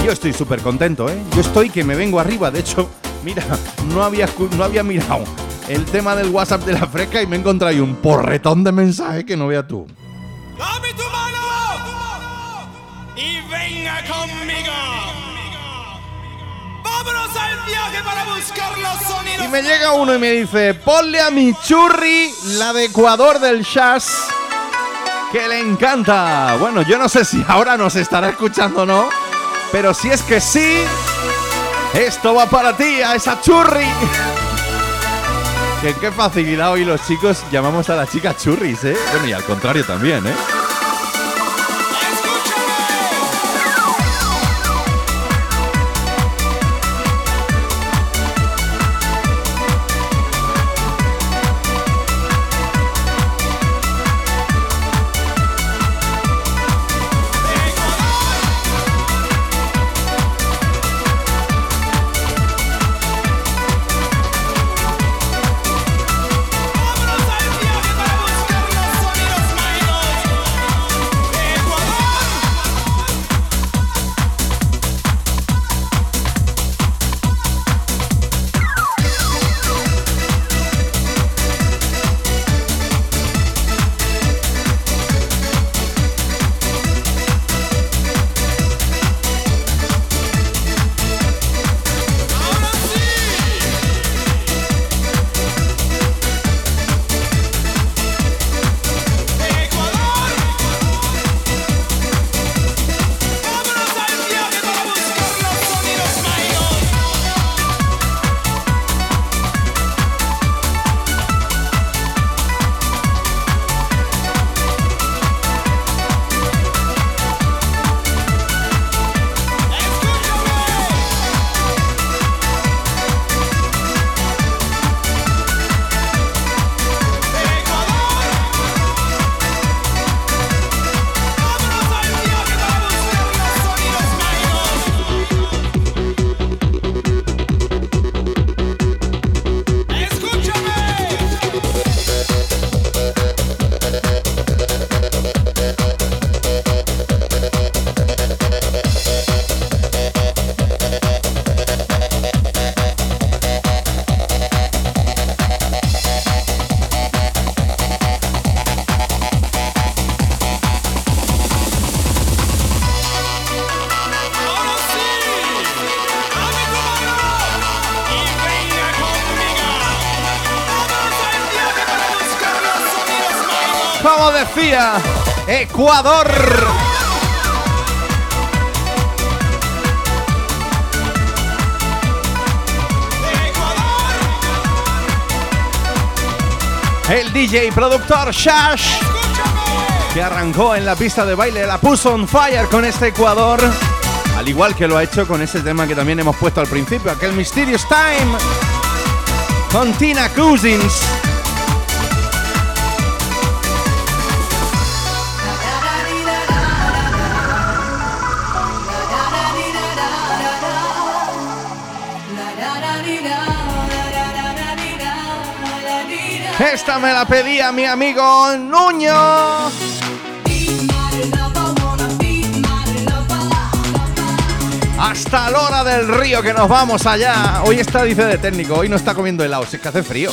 Y yo estoy súper contento, ¿eh? Yo estoy que me vengo arriba. De hecho, mira, no había, no había mirado el tema del WhatsApp de la Fresca y me he encontrado ahí un porretón de mensajes que no veas tú. ¡Dame tu mano! Y venga conmigo. Y me llega uno y me dice, ponle a mi churri la de Ecuador del Jazz, que le encanta. Bueno, yo no sé si ahora nos estará escuchando o no, pero si es que sí, esto va para ti, a esa churri. Que qué facilidad hoy los chicos llamamos a la chica churris, ¿eh? Bueno, y al contrario también, ¿eh? Ecuador. El DJ productor Shash, que arrancó en la pista de baile, la puso on fire con este Ecuador, al igual que lo ha hecho con ese tema que también hemos puesto al principio, aquel Mysterious Time, con Tina Cousins. Esta me la pedía mi amigo Nuño. Hasta la hora del río que nos vamos allá. Hoy está, dice de técnico, hoy no está comiendo helado, si es que hace frío.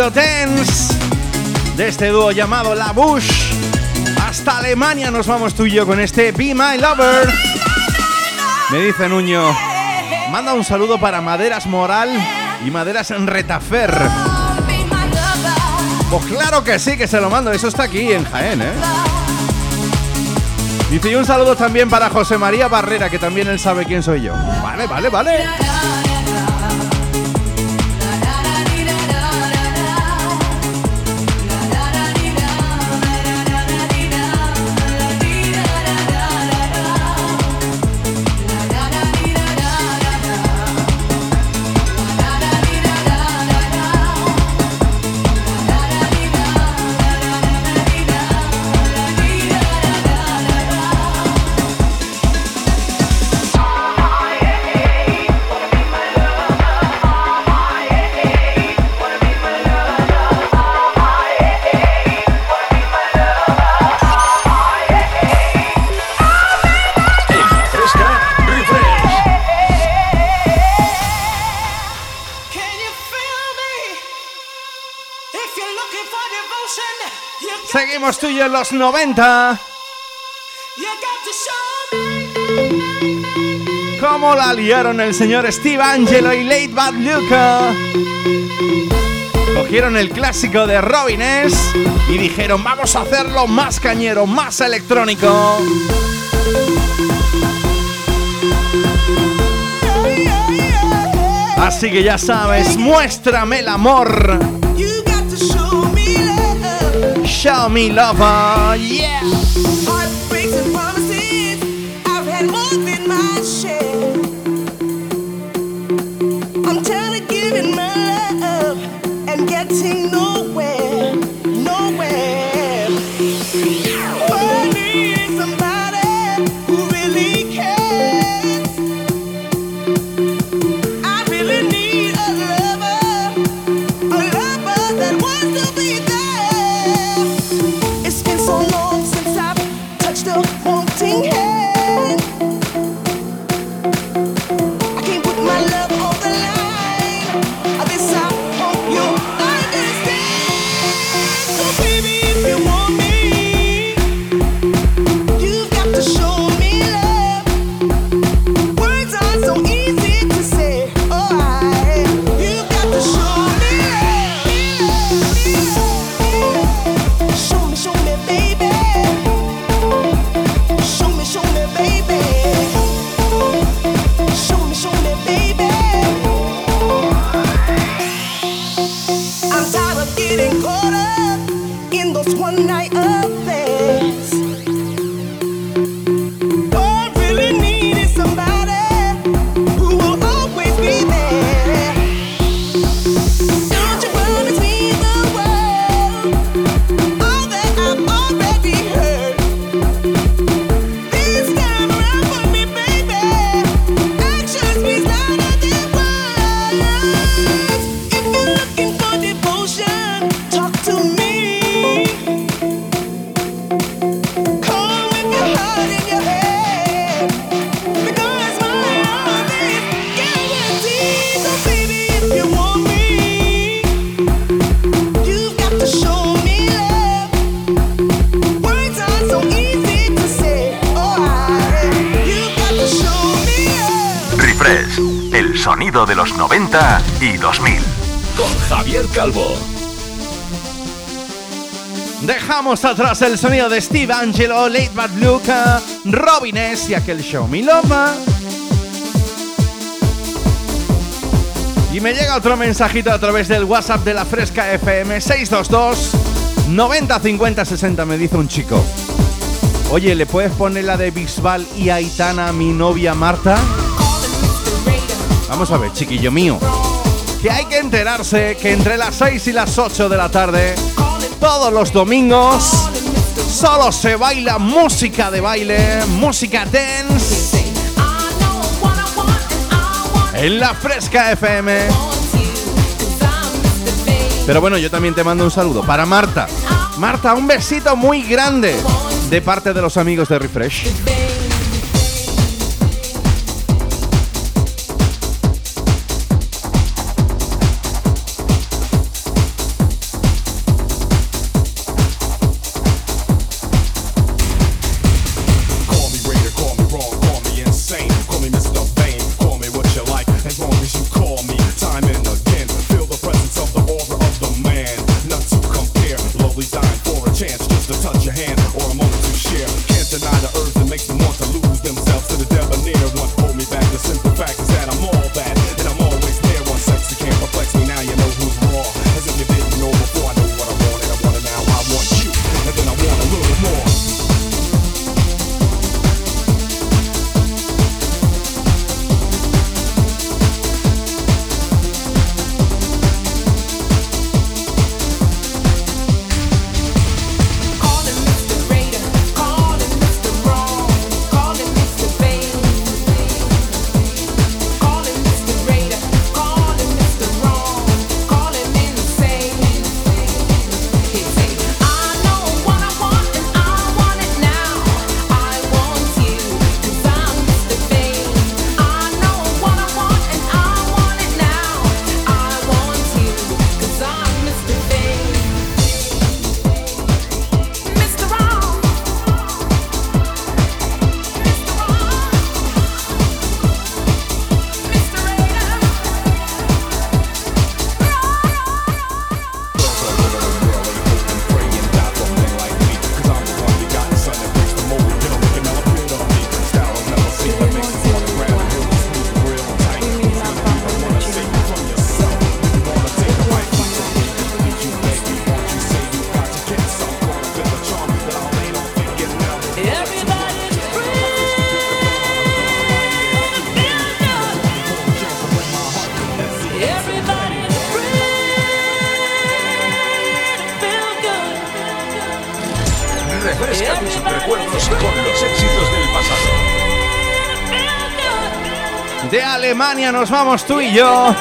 De este dúo llamado La Bush. Hasta Alemania nos vamos tú y yo con este Be My Lover. Me dice Nuño, manda un saludo para Maderas Moral y Maderas en Retafer. Pues claro que sí, que se lo mando. Eso está aquí en Jaén, ¿eh? Dice, y un saludo también para José María Barrera, que también él sabe quién soy yo. Vale, vale, vale. En los 90. ¿Cómo la liaron el señor Steve Angelo y Late Bad Luca? Cogieron el clásico de Robin S y dijeron, vamos a hacerlo más cañero, más electrónico. Así que ya sabes, muéstrame el amor. Show Me Lover. yeah. el sonido de Steve Angelo, Late Bad Luca, Robin S. y aquel show Miloma. Y me llega otro mensajito a través del WhatsApp de la Fresca FM 622 90 50 60. Me dice un chico: Oye, ¿le puedes poner la de Bisbal y Aitana a mi novia Marta? Vamos a ver, chiquillo mío. Que hay que enterarse que entre las 6 y las 8 de la tarde todos los domingos solo se baila música de baile, música dance. En la fresca FM. Pero bueno, yo también te mando un saludo para Marta. Marta, un besito muy grande de parte de los amigos de Refresh. Nos vamos tú y yo.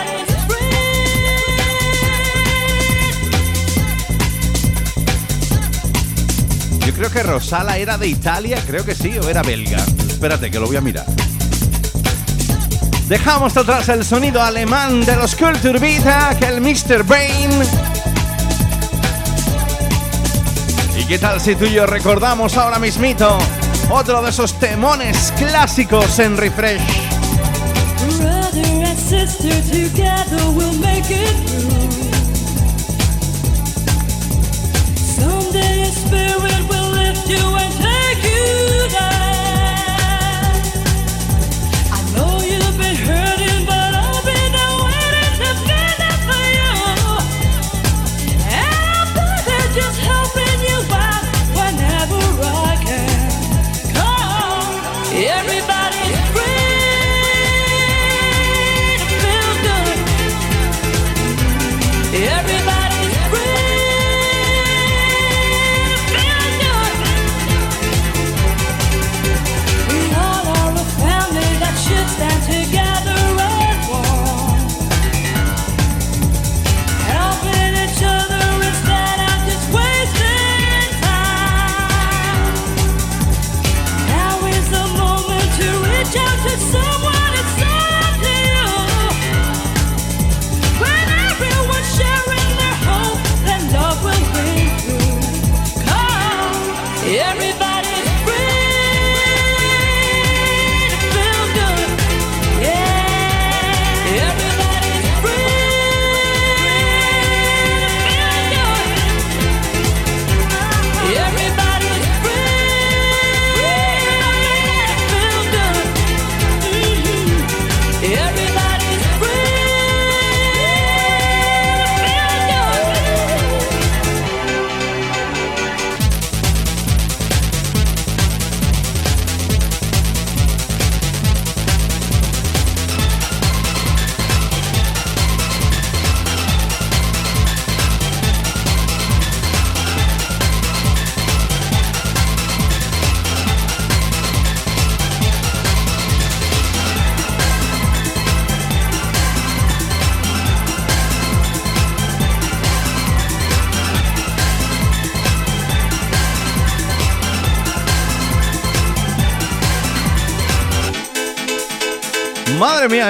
Yo creo que Rosala era de Italia, creo que sí, o era belga. Espérate, que lo voy a mirar. Dejamos atrás el sonido alemán de los Culture Vita, que el Mr. Brain. ¿Y qué tal si tú y yo recordamos ahora mismito otro de esos temones clásicos en Refresh? Sister together we'll make it through. Someday a spirit will lift you and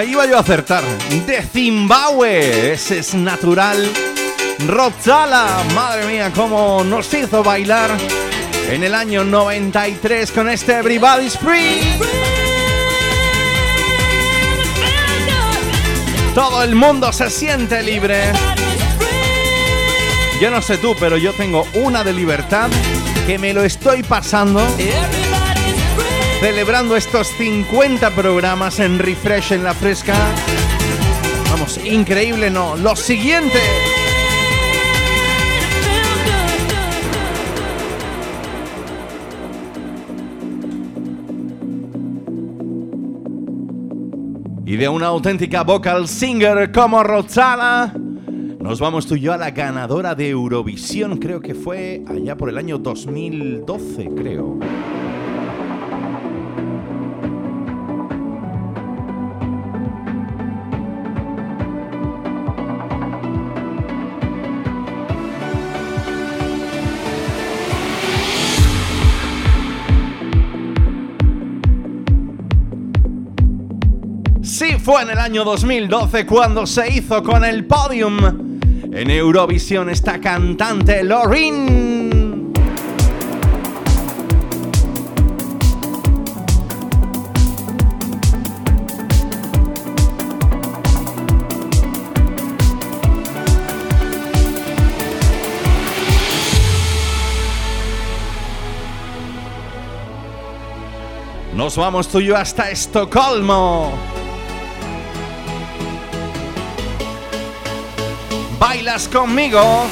iba yo a acertar. De Zimbabue, ese es natural. Rotzala, madre mía, cómo nos hizo bailar en el año 93 con este Everybody's Free. Todo el mundo se siente libre. Yo no sé tú, pero yo tengo una de libertad que me lo estoy pasando celebrando estos 50 programas en Refresh en la Fresca. Vamos, increíble, ¿no? Lo siguiente. Y de una auténtica vocal singer como Roxala, nos vamos tú y yo a la ganadora de Eurovisión, creo que fue allá por el año 2012, creo. Fue en el año 2012 cuando se hizo con el podium en Eurovisión esta cantante Lorin. Nos vamos tú y yo hasta Estocolmo. ¿Bailas conmigo?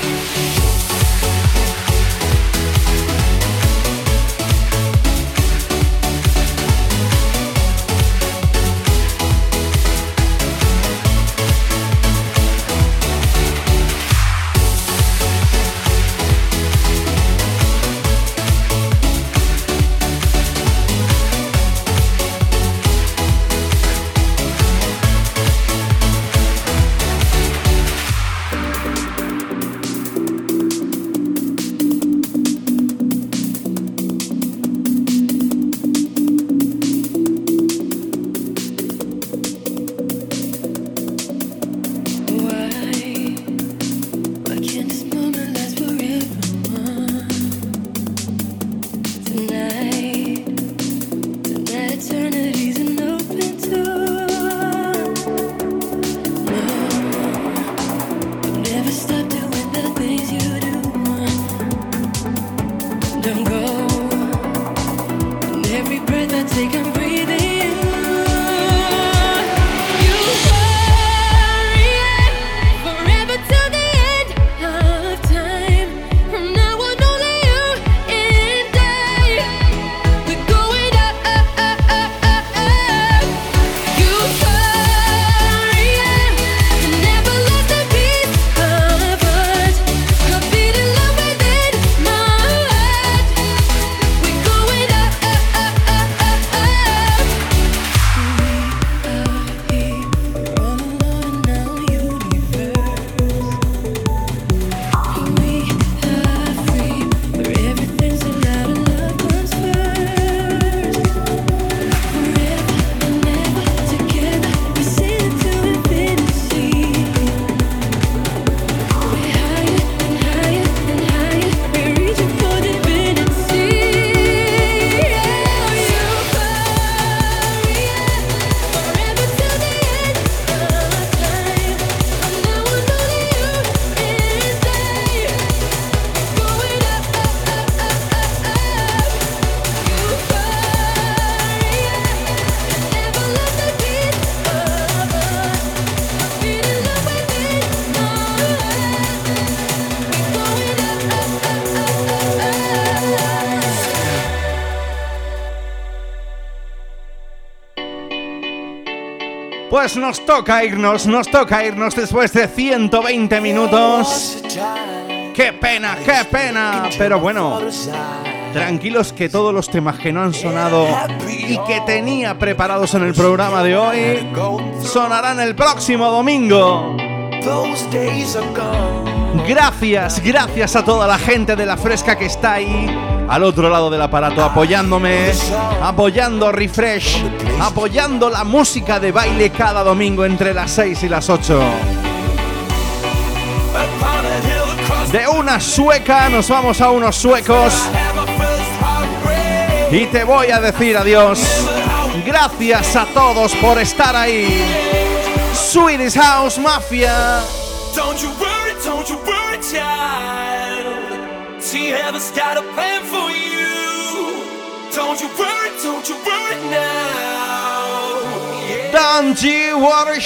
Pues nos toca irnos, nos toca irnos después de 120 minutos. ¡Qué pena, qué pena! Pero bueno, tranquilos que todos los temas que no han sonado y que tenía preparados en el programa de hoy sonarán el próximo domingo. Gracias, gracias a toda la gente de la fresca que está ahí al otro lado del aparato apoyándome, apoyando Refresh, apoyando la música de baile cada domingo entre las 6 y las 8. De una sueca nos vamos a unos suecos y te voy a decir adiós. Gracias a todos por estar ahí. Swedish House Mafia. Don't you worry, don't you worry. See, heaven's got a plan for you. Don't you worry, don't you worry now. Yeah. Don't you worry.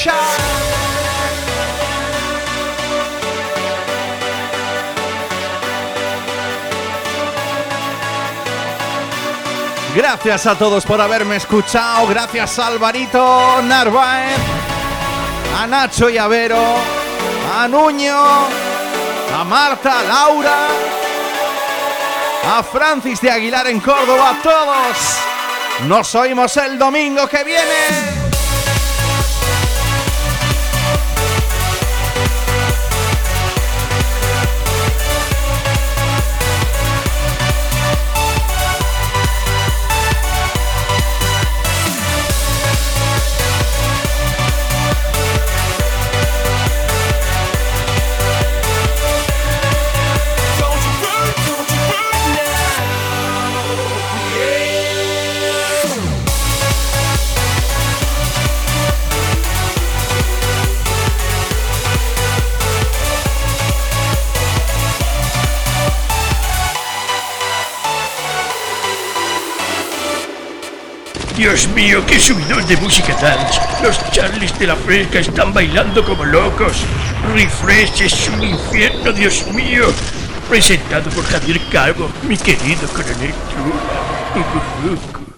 Gracias a todos por haberme escuchado. Gracias a Alvarito Narváez, a Nacho y a Nuño, a Marta, Laura, a Francis de Aguilar en Córdoba, todos. Nos oímos el domingo que viene. Dios mío, qué subidón de música dance. Los Charlies de la Fresca están bailando como locos. Refresh es un infierno, Dios mío. Presentado por Javier Calvo, mi querido coronel Trula.